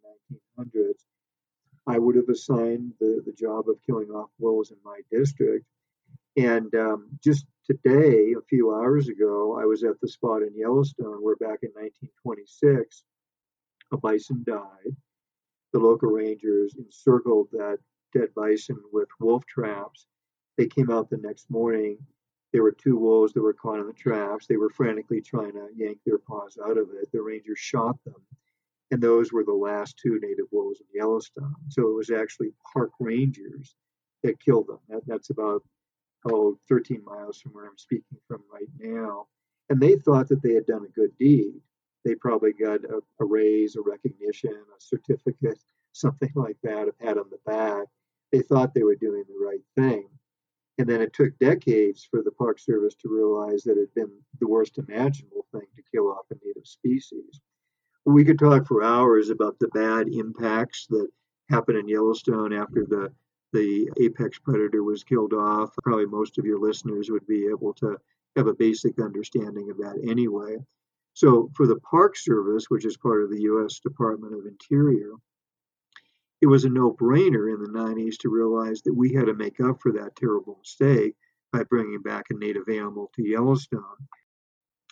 1900s, I would have assigned the, the job of killing off wolves in my district. And um, just today, a few hours ago, I was at the spot in Yellowstone where back in 1926, a bison died. The local rangers encircled that dead bison with wolf traps. They came out the next morning. There were two wolves that were caught in the traps. They were frantically trying to yank their paws out of it. The rangers shot them and those were the last two native wolves in Yellowstone. So it was actually park rangers that killed them. That, that's about oh 13 miles from where I'm speaking from right now, and they thought that they had done a good deed. They probably got a, a raise, a recognition, a certificate, something like that, a pat on the back. They thought they were doing the right thing. And then it took decades for the Park Service to realize that it had been the worst imaginable thing to kill off a native species we could talk for hours about the bad impacts that happened in Yellowstone after the the apex predator was killed off. Probably most of your listeners would be able to have a basic understanding of that anyway. So, for the Park Service, which is part of the U.S. Department of Interior, it was a no brainer in the 90s to realize that we had to make up for that terrible mistake by bringing back a native animal to Yellowstone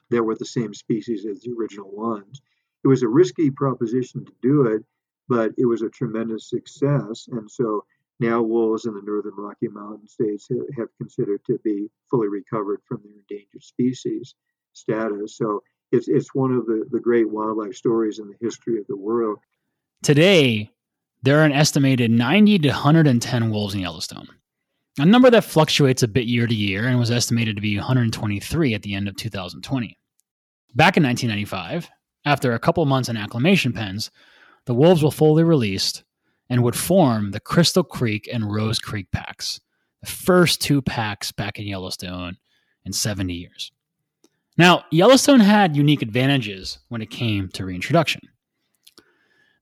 that were the same species as the original ones it was a risky proposition to do it, but it was a tremendous success. And so now wolves in the northern Rocky Mountain states have considered to be fully recovered from their endangered species status. So it's, it's one of the, the great wildlife stories in the history of the world. Today, there are an estimated 90 to 110 wolves in Yellowstone, a number that fluctuates a bit year to year and was estimated to be 123 at the end of 2020. Back in 1995, after a couple months in acclimation pens, the wolves were fully released and would form the Crystal Creek and Rose Creek packs, the first two packs back in Yellowstone in 70 years. Now, Yellowstone had unique advantages when it came to reintroduction.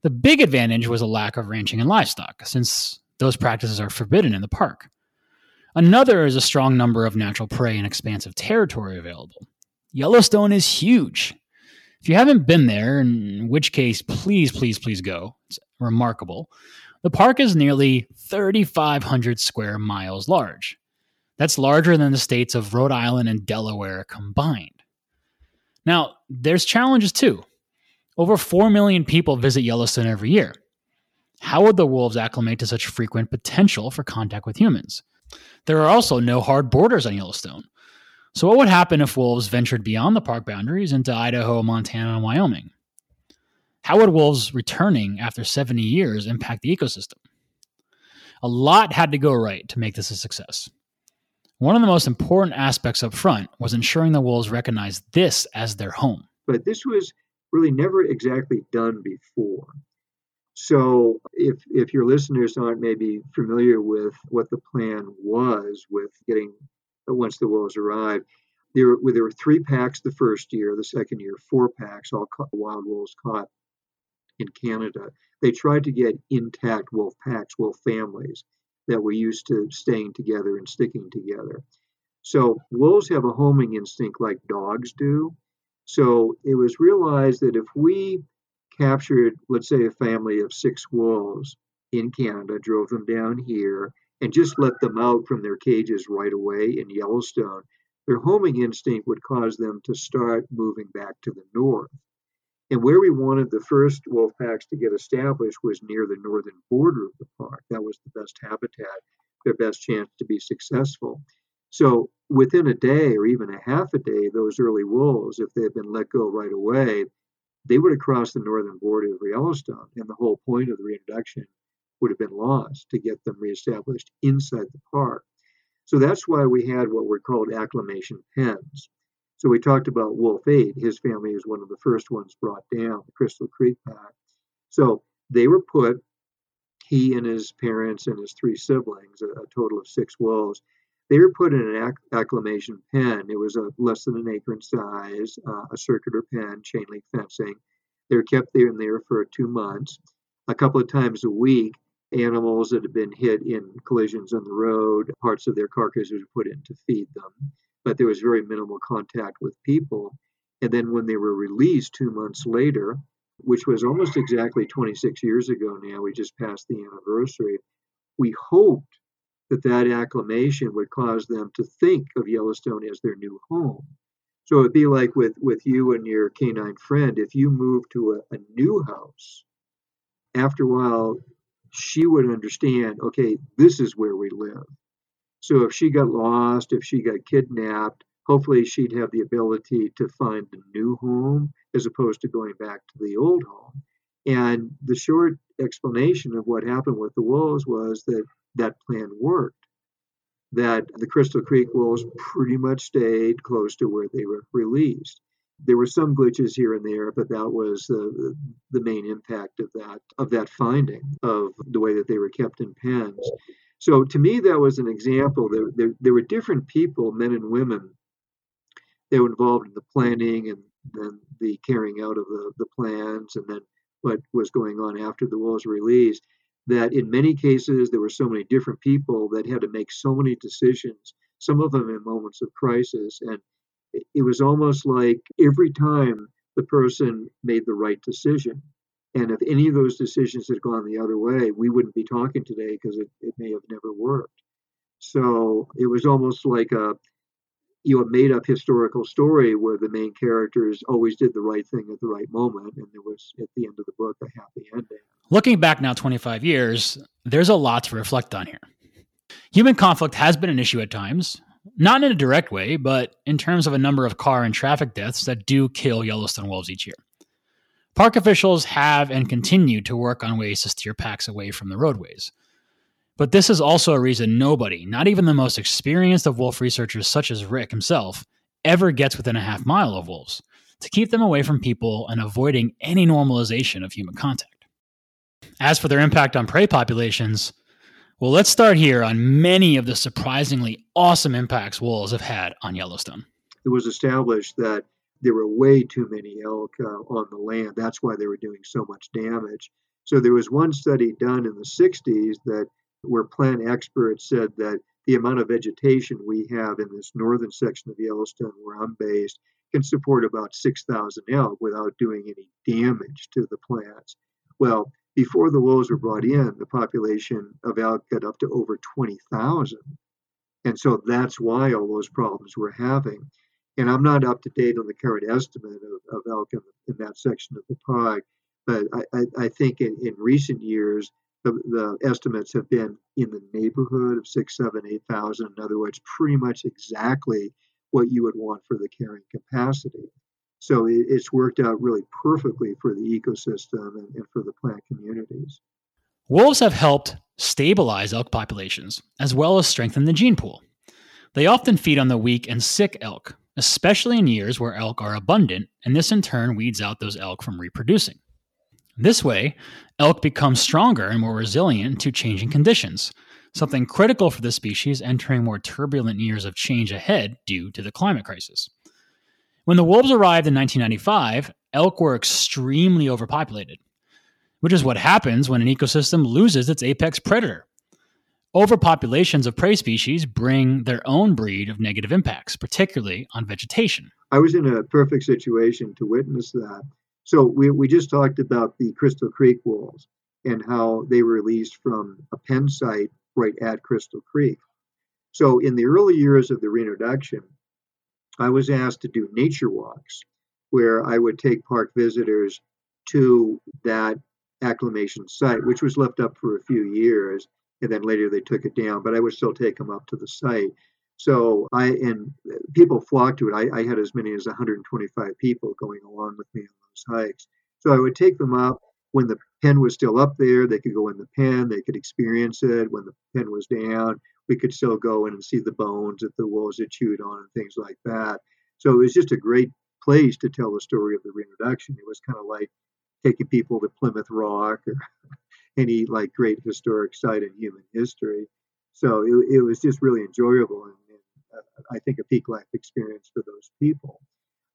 The big advantage was a lack of ranching and livestock, since those practices are forbidden in the park. Another is a strong number of natural prey and expansive territory available. Yellowstone is huge, if you haven't been there, in which case, please, please, please go. It's remarkable. The park is nearly 3,500 square miles large. That's larger than the states of Rhode Island and Delaware combined. Now, there's challenges too. Over 4 million people visit Yellowstone every year. How would the wolves acclimate to such frequent potential for contact with humans? There are also no hard borders on Yellowstone. So, what would happen if wolves ventured beyond the park boundaries into Idaho, Montana, and Wyoming? How would wolves returning after 70 years impact the ecosystem? A lot had to go right to make this a success. One of the most important aspects up front was ensuring the wolves recognized this as their home. But this was really never exactly done before. So if if your listeners aren't maybe familiar with what the plan was with getting uh, once the wolves arrived. There, were, there were three packs the first year, the second year, four packs, all caught, wild wolves caught in Canada. They tried to get intact wolf packs, wolf families that were used to staying together and sticking together. So wolves have a homing instinct like dogs do. So it was realized that if we captured, let's say, a family of six wolves in Canada, drove them down here, and just let them out from their cages right away in Yellowstone, their homing instinct would cause them to start moving back to the north. And where we wanted the first wolf packs to get established was near the northern border of the park. That was the best habitat, their best chance to be successful. So within a day or even a half a day, those early wolves, if they had been let go right away, they would have crossed the northern border of Yellowstone. And the whole point of the reintroduction would have been lost to get them reestablished inside the park. So that's why we had what were called acclimation pens. So we talked about Wolf 8. His family is one of the first ones brought down, the Crystal Creek pack. So they were put, he and his parents and his three siblings, a, a total of six wolves, they were put in an acc- acclimation pen. It was a less than an acre in size, uh, a circular pen, chain link fencing. They were kept there and there for two months. A couple of times a week, animals that had been hit in collisions on the road, parts of their carcasses were put in to feed them, but there was very minimal contact with people. And then when they were released two months later, which was almost exactly 26 years ago now. We just passed the anniversary. We hoped that that acclimation would cause them to think of Yellowstone as their new home. So it'd be like with, with you and your canine friend, if you move to a, a new house, after a while, she would understand, okay, this is where we live. So if she got lost, if she got kidnapped, hopefully she'd have the ability to find the new home as opposed to going back to the old home. And the short explanation of what happened with the wolves was that that plan worked. That the Crystal Creek wolves pretty much stayed close to where they were released. There were some glitches here and there, but that was the, the main impact of that of that finding of the way that they were kept in pens. So to me, that was an example. There, there, there were different people, men and women, they were involved in the planning and then the carrying out of the, the plans and then what was going on after the wolves were released that in many cases there were so many different people that had to make so many decisions some of them in moments of crisis. And it was almost like every time the person made the right decision and if any of those decisions had gone the other way we wouldn't be talking today because it, it may have never worked. So it was almost like a you know, a made up historical story where the main characters always did the right thing at the right moment, and there was at the end of the book a happy ending. Looking back now 25 years, there's a lot to reflect on here. Human conflict has been an issue at times, not in a direct way, but in terms of a number of car and traffic deaths that do kill Yellowstone wolves each year. Park officials have and continue to work on ways to steer packs away from the roadways. But this is also a reason nobody, not even the most experienced of wolf researchers such as Rick himself, ever gets within a half mile of wolves to keep them away from people and avoiding any normalization of human contact. As for their impact on prey populations, well, let's start here on many of the surprisingly awesome impacts wolves have had on Yellowstone. It was established that there were way too many elk uh, on the land. That's why they were doing so much damage. So there was one study done in the 60s that where plant experts said that the amount of vegetation we have in this northern section of Yellowstone, where I'm based, can support about 6,000 elk without doing any damage to the plants. Well, before the wolves were brought in, the population of elk got up to over 20,000. And so that's why all those problems we're having. And I'm not up to date on the current estimate of, of elk in, in that section of the park, but I, I, I think in, in recent years, the, the estimates have been in the neighborhood of six, seven, eight thousand. In other words, pretty much exactly what you would want for the carrying capacity. So it, it's worked out really perfectly for the ecosystem and, and for the plant communities. Wolves have helped stabilize elk populations as well as strengthen the gene pool. They often feed on the weak and sick elk, especially in years where elk are abundant, and this in turn weeds out those elk from reproducing. This way, elk become stronger and more resilient to changing conditions, something critical for the species entering more turbulent years of change ahead due to the climate crisis. When the wolves arrived in 1995, elk were extremely overpopulated, which is what happens when an ecosystem loses its apex predator. Overpopulations of prey species bring their own breed of negative impacts, particularly on vegetation. I was in a perfect situation to witness that so we, we just talked about the Crystal Creek walls and how they were released from a pen site right at Crystal Creek. So in the early years of the reintroduction, I was asked to do nature walks where I would take park visitors to that acclimation site, which was left up for a few years, and then later they took it down, but I would still take them up to the site. So I and people flocked to it. I, I had as many as 125 people going along with me on those hikes. So I would take them up when the pen was still up there. They could go in the pen. They could experience it. When the pen was down, we could still go in and see the bones that the wolves had chewed on and things like that. So it was just a great place to tell the story of the reintroduction. It was kind of like taking people to Plymouth Rock or any like great historic site in human history. So it, it was just really enjoyable. And uh, I think a peak life experience for those people.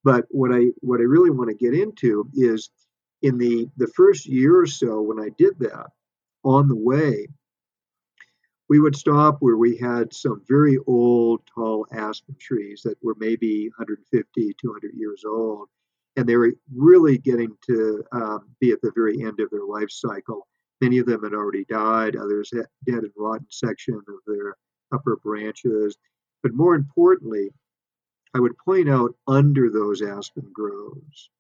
But what I what I really want to get into is in the the first year or so when I did that on the way, we would stop where we had some very old tall aspen trees that were maybe 150 200 years old and they were really getting to um, be at the very end of their life cycle. Many of them had already died, others had dead and rotten section of their upper branches. But more importantly, I would point out under those aspen groves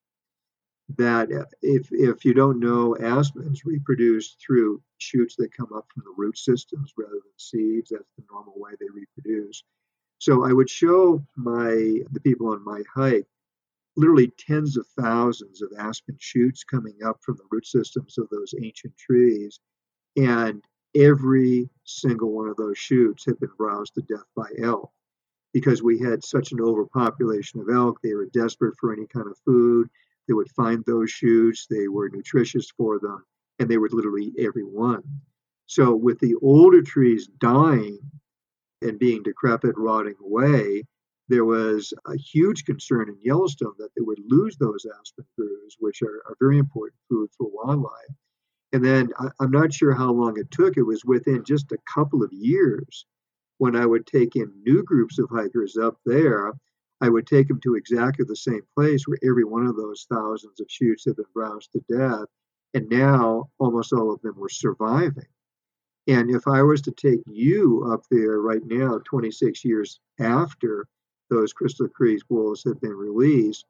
that if, if you don't know, aspens reproduce through shoots that come up from the root systems rather than seeds. That's the normal way they reproduce. So I would show my the people on my hike literally tens of thousands of aspen shoots coming up from the root systems of those ancient trees. And every single one of those shoots had been browsed to death by elk because we had such an overpopulation of elk. They were desperate for any kind of food. They would find those shoots, they were nutritious for them, and they would literally eat every one. So, with the older trees dying and being decrepit, rotting away, there was a huge concern in Yellowstone that they would lose those aspen groves, which are, are very important food for wildlife. And then I, I'm not sure how long it took. It was within just a couple of years when I would take in new groups of hikers up there. I would take them to exactly the same place where every one of those thousands of shoots had been browsed to death. And now almost all of them were surviving. And if I was to take you up there right now, 26 years after those Crystal Creek wolves had been released.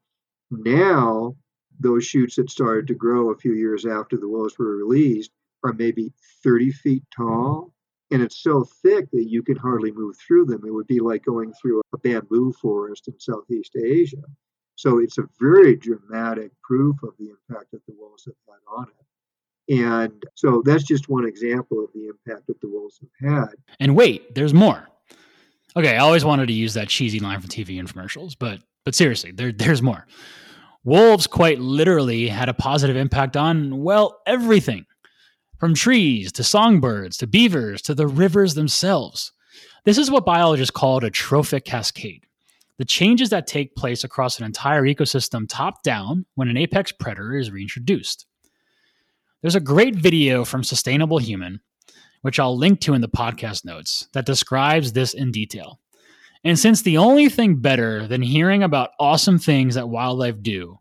Now, those shoots that started to grow a few years after the wolves were released are maybe 30 feet tall. And it's so thick that you can hardly move through them. It would be like going through a bamboo forest in Southeast Asia. So it's a very dramatic proof of the impact that the wolves have had on it. And so that's just one example of the impact that the wolves have had. And wait, there's more. Okay, I always wanted to use that cheesy line from TV infomercials, but but seriously, there there's more. Wolves quite literally had a positive impact on well everything, from trees to songbirds to beavers to the rivers themselves. This is what biologists call a trophic cascade. The changes that take place across an entire ecosystem top down when an apex predator is reintroduced. There's a great video from Sustainable Human which I'll link to in the podcast notes, that describes this in detail. And since the only thing better than hearing about awesome things that wildlife do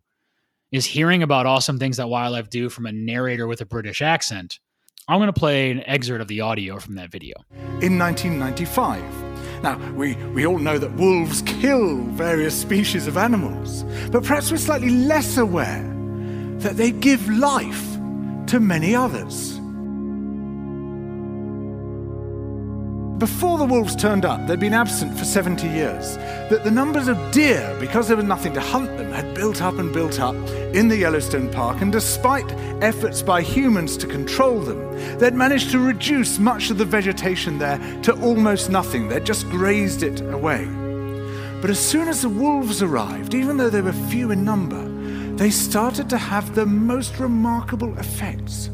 is hearing about awesome things that wildlife do from a narrator with a British accent, I'm going to play an excerpt of the audio from that video. In 1995, now, we, we all know that wolves kill various species of animals, but perhaps we're slightly less aware that they give life to many others. Before the wolves turned up, they'd been absent for 70 years. That the numbers of deer, because there was nothing to hunt them, had built up and built up in the Yellowstone Park, and despite efforts by humans to control them, they'd managed to reduce much of the vegetation there to almost nothing. They'd just grazed it away. But as soon as the wolves arrived, even though they were few in number, they started to have the most remarkable effects.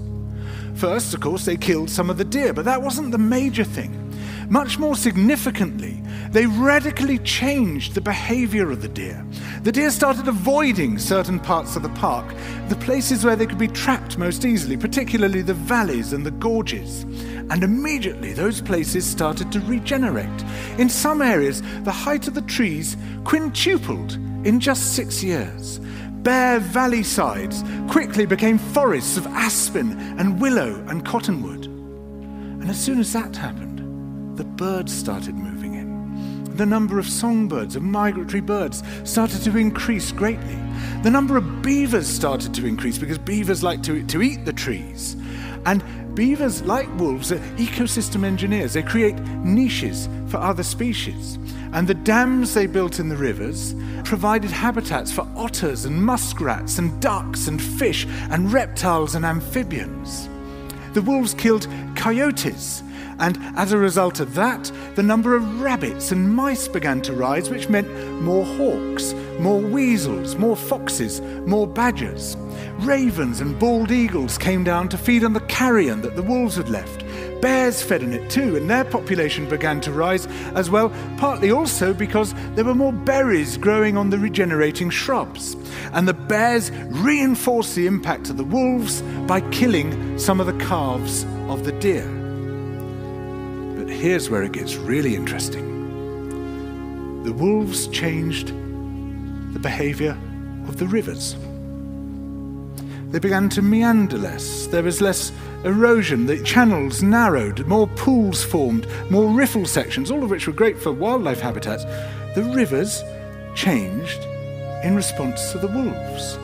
First, of course, they killed some of the deer, but that wasn't the major thing. Much more significantly, they radically changed the behavior of the deer. The deer started avoiding certain parts of the park, the places where they could be trapped most easily, particularly the valleys and the gorges. And immediately those places started to regenerate. In some areas, the height of the trees quintupled in just six years. Bare valley sides quickly became forests of aspen and willow and cottonwood. And as soon as that happened, the birds started moving in. The number of songbirds, of migratory birds, started to increase greatly. The number of beavers started to increase because beavers like to, to eat the trees. And beavers, like wolves, are ecosystem engineers. They create niches for other species. And the dams they built in the rivers provided habitats for otters and muskrats and ducks and fish and reptiles and amphibians. The wolves killed coyotes and as a result of that, the number of rabbits and mice began to rise, which meant more hawks, more weasels, more foxes, more badgers. Ravens and bald eagles came down to feed on the carrion that the wolves had left. Bears fed on it too, and their population began to rise as well, partly also because there were more berries growing on the regenerating shrubs. And the bears reinforced the impact of the wolves by killing some of the calves of the deer here's where it gets really interesting. The wolves changed the behavior of the rivers. they began to meander less. There was less erosion, the channels narrowed, more pools formed, more riffle sections, all of which were great for wildlife habitats. The rivers changed in response to the wolves.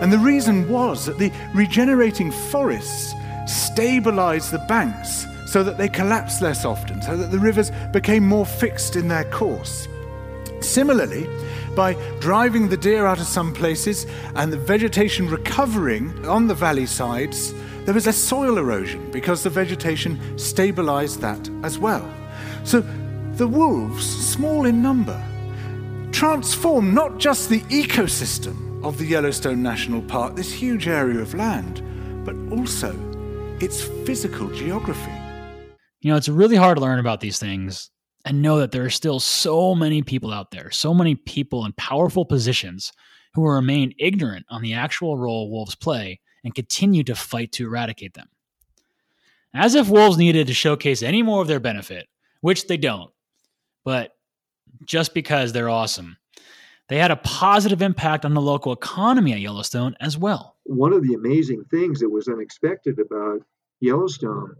And the reason was that the regenerating forests stabilized the banks so that they collapsed less often, so that the rivers became more fixed in their course. Similarly, by driving the deer out of some places and the vegetation recovering on the valley sides, there was less soil erosion because the vegetation stabilized that as well. So the wolves, small in number, transform not just the ecosystem of the Yellowstone National Park, this huge area of land, but also its physical geography. You know, it's really hard to learn about these things and know that there are still so many people out there, so many people in powerful positions who remain ignorant on the actual role wolves play and continue to fight to eradicate them. As if wolves needed to showcase any more of their benefit, which they don't, but just because they're awesome. They had a positive impact on the local economy at Yellowstone as well. One of the amazing things that was unexpected about Yellowstone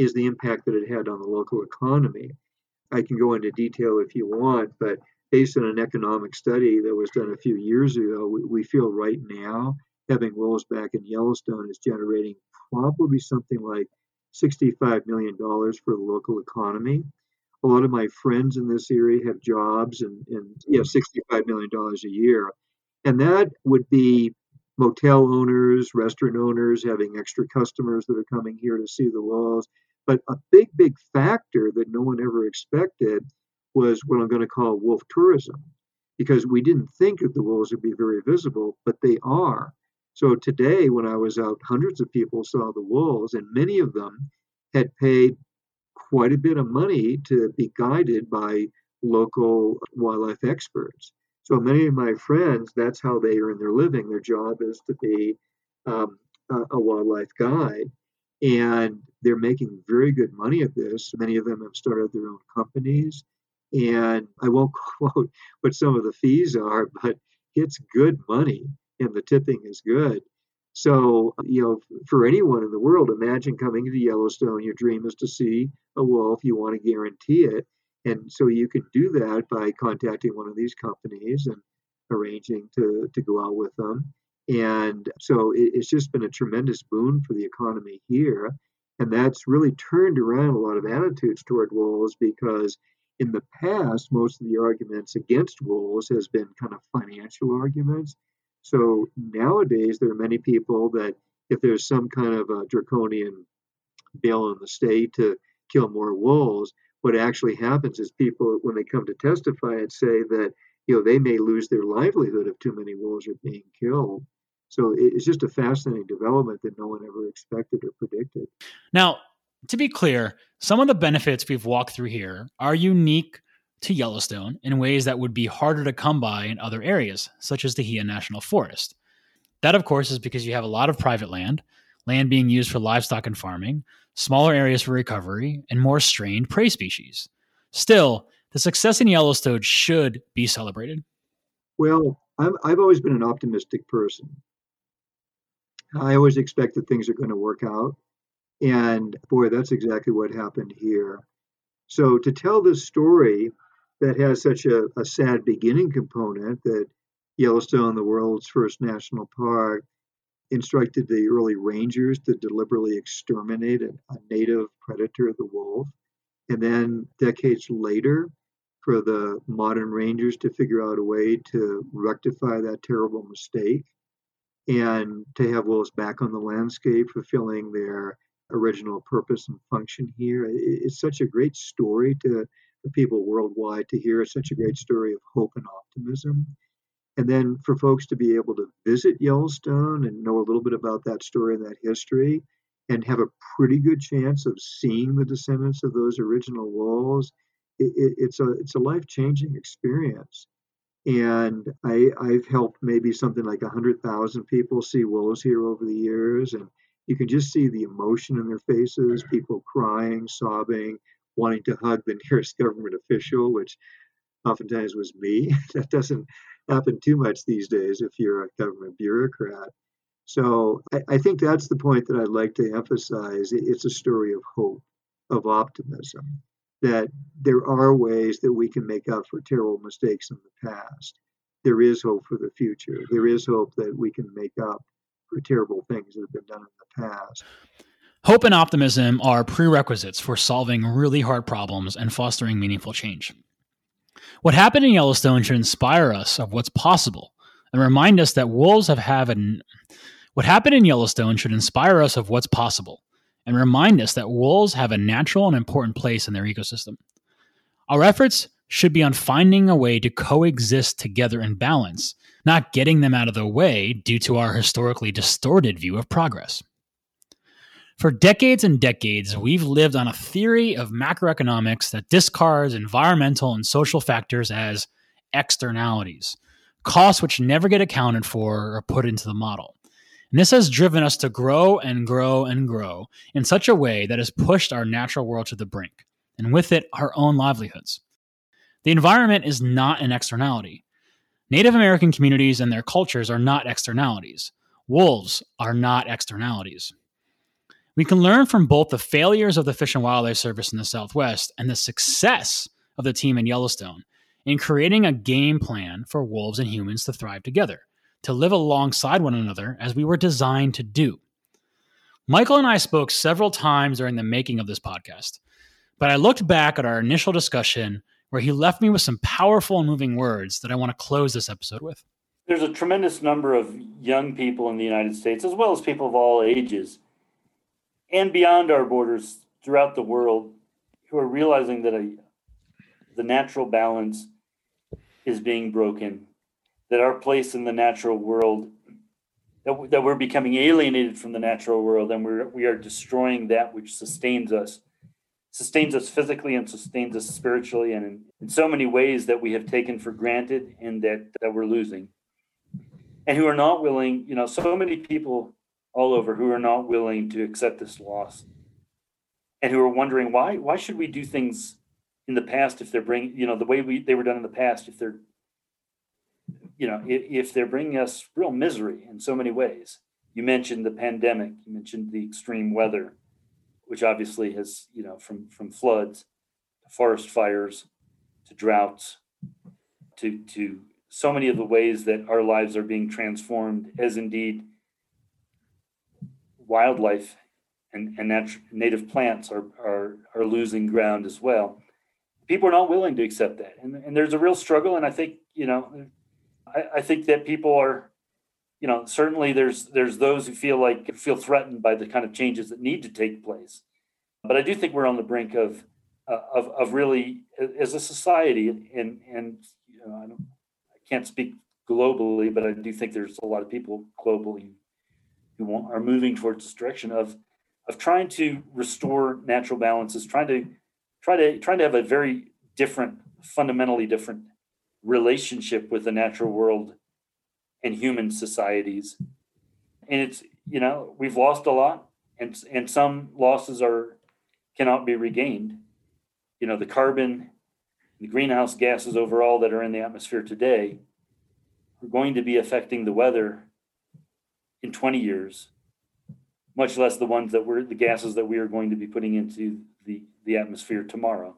is the impact that it had on the local economy. I can go into detail if you want, but based on an economic study that was done a few years ago, we, we feel right now having wolves back in Yellowstone is generating probably something like $65 million for the local economy. A lot of my friends in this area have jobs and, and yeah, $65 million a year. And that would be motel owners, restaurant owners having extra customers that are coming here to see the wolves. But a big, big factor that no one ever expected was what I'm going to call wolf tourism, because we didn't think that the wolves would be very visible, but they are. So today, when I was out, hundreds of people saw the wolves, and many of them had paid quite a bit of money to be guided by local wildlife experts. So many of my friends, that's how they earn their living. Their job is to be um, a, a wildlife guide. And they're making very good money at this. Many of them have started their own companies. And I won't quote what some of the fees are, but it's good money and the tipping is good. So, you know, for anyone in the world, imagine coming to Yellowstone. Your dream is to see a wolf, you want to guarantee it. And so you can do that by contacting one of these companies and arranging to, to go out with them. And so it, it's just been a tremendous boon for the economy here. And that's really turned around a lot of attitudes toward wolves because in the past, most of the arguments against wolves has been kind of financial arguments. So nowadays, there are many people that if there's some kind of a draconian bill in the state to kill more wolves, what actually happens is people, when they come to testify, and say that you know they may lose their livelihood if too many wolves are being killed. So it's just a fascinating development that no one ever expected or predicted. Now, to be clear, some of the benefits we've walked through here are unique to Yellowstone in ways that would be harder to come by in other areas, such as the Gila National Forest. That, of course, is because you have a lot of private land, land being used for livestock and farming, smaller areas for recovery, and more strained prey species. Still, the success in Yellowstone should be celebrated. Well, i have always been an optimistic person. I always expect that things are going to work out. And boy, that's exactly what happened here. So, to tell this story that has such a, a sad beginning component that Yellowstone, the world's first national park, instructed the early rangers to deliberately exterminate a, a native predator, the wolf. And then decades later, for the modern rangers to figure out a way to rectify that terrible mistake and to have wolves back on the landscape, fulfilling their original purpose and function here. It's such a great story to the people worldwide to hear. It's such a great story of hope and optimism. And then for folks to be able to visit Yellowstone and know a little bit about that story and that history and have a pretty good chance of seeing the descendants of those original wolves, it, it, it's a it's a life changing experience. And I, I've helped maybe something like 100,000 people see wolves here over the years. And you can just see the emotion in their faces people crying, sobbing, wanting to hug the nearest government official, which oftentimes was me. that doesn't happen too much these days if you're a government bureaucrat. So I, I think that's the point that I'd like to emphasize. It's a story of hope, of optimism, that there are ways that we can make up for terrible mistakes in the past. There is hope for the future. There is hope that we can make up for terrible things that have been done in the past. Hope and optimism are prerequisites for solving really hard problems and fostering meaningful change. What happened in Yellowstone should inspire us of what's possible and remind us that wolves have, have an what happened in Yellowstone should inspire us of what's possible and remind us that wolves have a natural and important place in their ecosystem. Our efforts should be on finding a way to coexist together in balance, not getting them out of the way due to our historically distorted view of progress. For decades and decades, we've lived on a theory of macroeconomics that discards environmental and social factors as externalities, costs which never get accounted for or put into the model. And this has driven us to grow and grow and grow in such a way that has pushed our natural world to the brink, and with it, our own livelihoods. The environment is not an externality. Native American communities and their cultures are not externalities. Wolves are not externalities. We can learn from both the failures of the Fish and Wildlife Service in the Southwest and the success of the team in Yellowstone in creating a game plan for wolves and humans to thrive together to live alongside one another as we were designed to do. Michael and I spoke several times during the making of this podcast, but I looked back at our initial discussion where he left me with some powerful and moving words that I want to close this episode with. There's a tremendous number of young people in the United States, as well as people of all ages, and beyond our borders throughout the world, who are realizing that a, the natural balance is being broken that our place in the natural world that, that we're becoming alienated from the natural world and we're we are destroying that which sustains us sustains us physically and sustains us spiritually and in, in so many ways that we have taken for granted and that that we're losing. And who are not willing you know so many people all over who are not willing to accept this loss and who are wondering why why should we do things in the past if they're bringing you know the way we they were done in the past if they're you know, if, if they're bringing us real misery in so many ways. You mentioned the pandemic, you mentioned the extreme weather, which obviously has, you know, from from floods to forest fires to droughts to to so many of the ways that our lives are being transformed as indeed wildlife and, and nat- native plants are, are are losing ground as well. People are not willing to accept that. And, and there's a real struggle. And I think, you know, I, I think that people are, you know, certainly there's there's those who feel like feel threatened by the kind of changes that need to take place. But I do think we're on the brink of uh, of of really as a society and and you know, I don't I can't speak globally, but I do think there's a lot of people globally who want, are moving towards this direction of of trying to restore natural balances, trying to try to trying to have a very different, fundamentally different relationship with the natural world and human societies. And it's, you know, we've lost a lot and and some losses are cannot be regained. You know, the carbon, the greenhouse gases overall that are in the atmosphere today are going to be affecting the weather in 20 years, much less the ones that were the gases that we are going to be putting into the, the atmosphere tomorrow.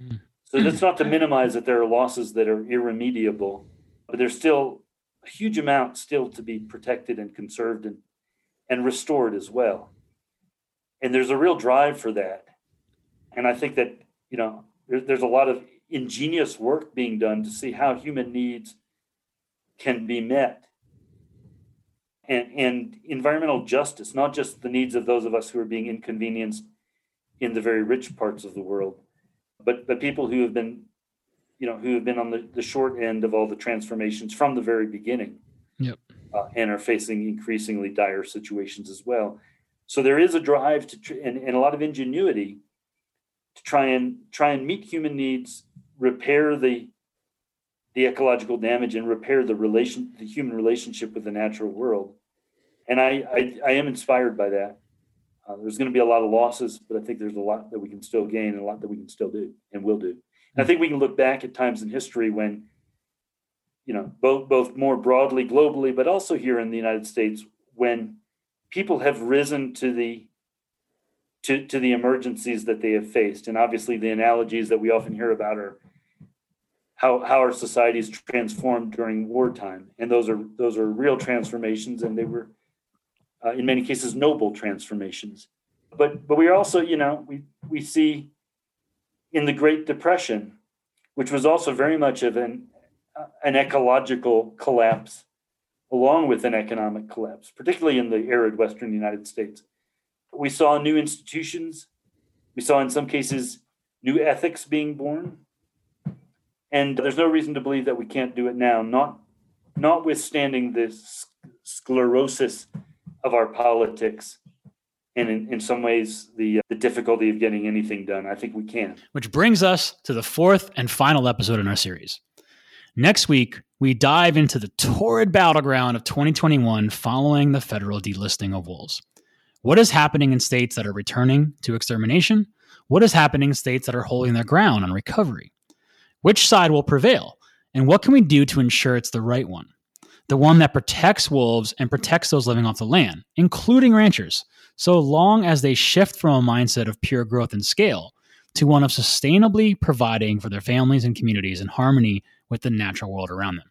Mm. So that's not to minimize that there are losses that are irremediable, but there's still a huge amount still to be protected and conserved and, and restored as well. And there's a real drive for that. And I think that, you know, there, there's a lot of ingenious work being done to see how human needs can be met. And, and environmental justice, not just the needs of those of us who are being inconvenienced in the very rich parts of the world, but but people who have been you know who have been on the, the short end of all the transformations from the very beginning yep. uh, and are facing increasingly dire situations as well. So there is a drive to tr- and, and a lot of ingenuity to try and try and meet human needs repair the the ecological damage and repair the relation the human relationship with the natural world. And i i, I am inspired by that uh, there's going to be a lot of losses, but I think there's a lot that we can still gain and a lot that we can still do and will do. And I think we can look back at times in history when, you know, both both more broadly globally, but also here in the United States, when people have risen to the to, to the emergencies that they have faced. And obviously the analogies that we often hear about are how, how our societies transformed during wartime. And those are those are real transformations and they were uh, in many cases noble transformations. But but we also, you know, we we see in the Great Depression, which was also very much of an uh, an ecological collapse along with an economic collapse, particularly in the arid western United States. We saw new institutions. We saw, in some cases, new ethics being born. And there's no reason to believe that we can't do it now, not, notwithstanding this sclerosis of our politics and in, in some ways the, uh, the difficulty of getting anything done. I think we can. Which brings us to the fourth and final episode in our series. Next week, we dive into the torrid battleground of 2021 following the federal delisting of wolves. What is happening in states that are returning to extermination? What is happening in states that are holding their ground on recovery? Which side will prevail? And what can we do to ensure it's the right one? The one that protects wolves and protects those living off the land, including ranchers, so long as they shift from a mindset of pure growth and scale to one of sustainably providing for their families and communities in harmony with the natural world around them.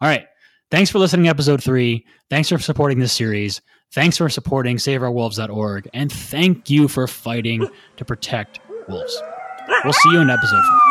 All right. Thanks for listening to episode three. Thanks for supporting this series. Thanks for supporting SaveOurWolves.org. And thank you for fighting to protect wolves. We'll see you in episode five.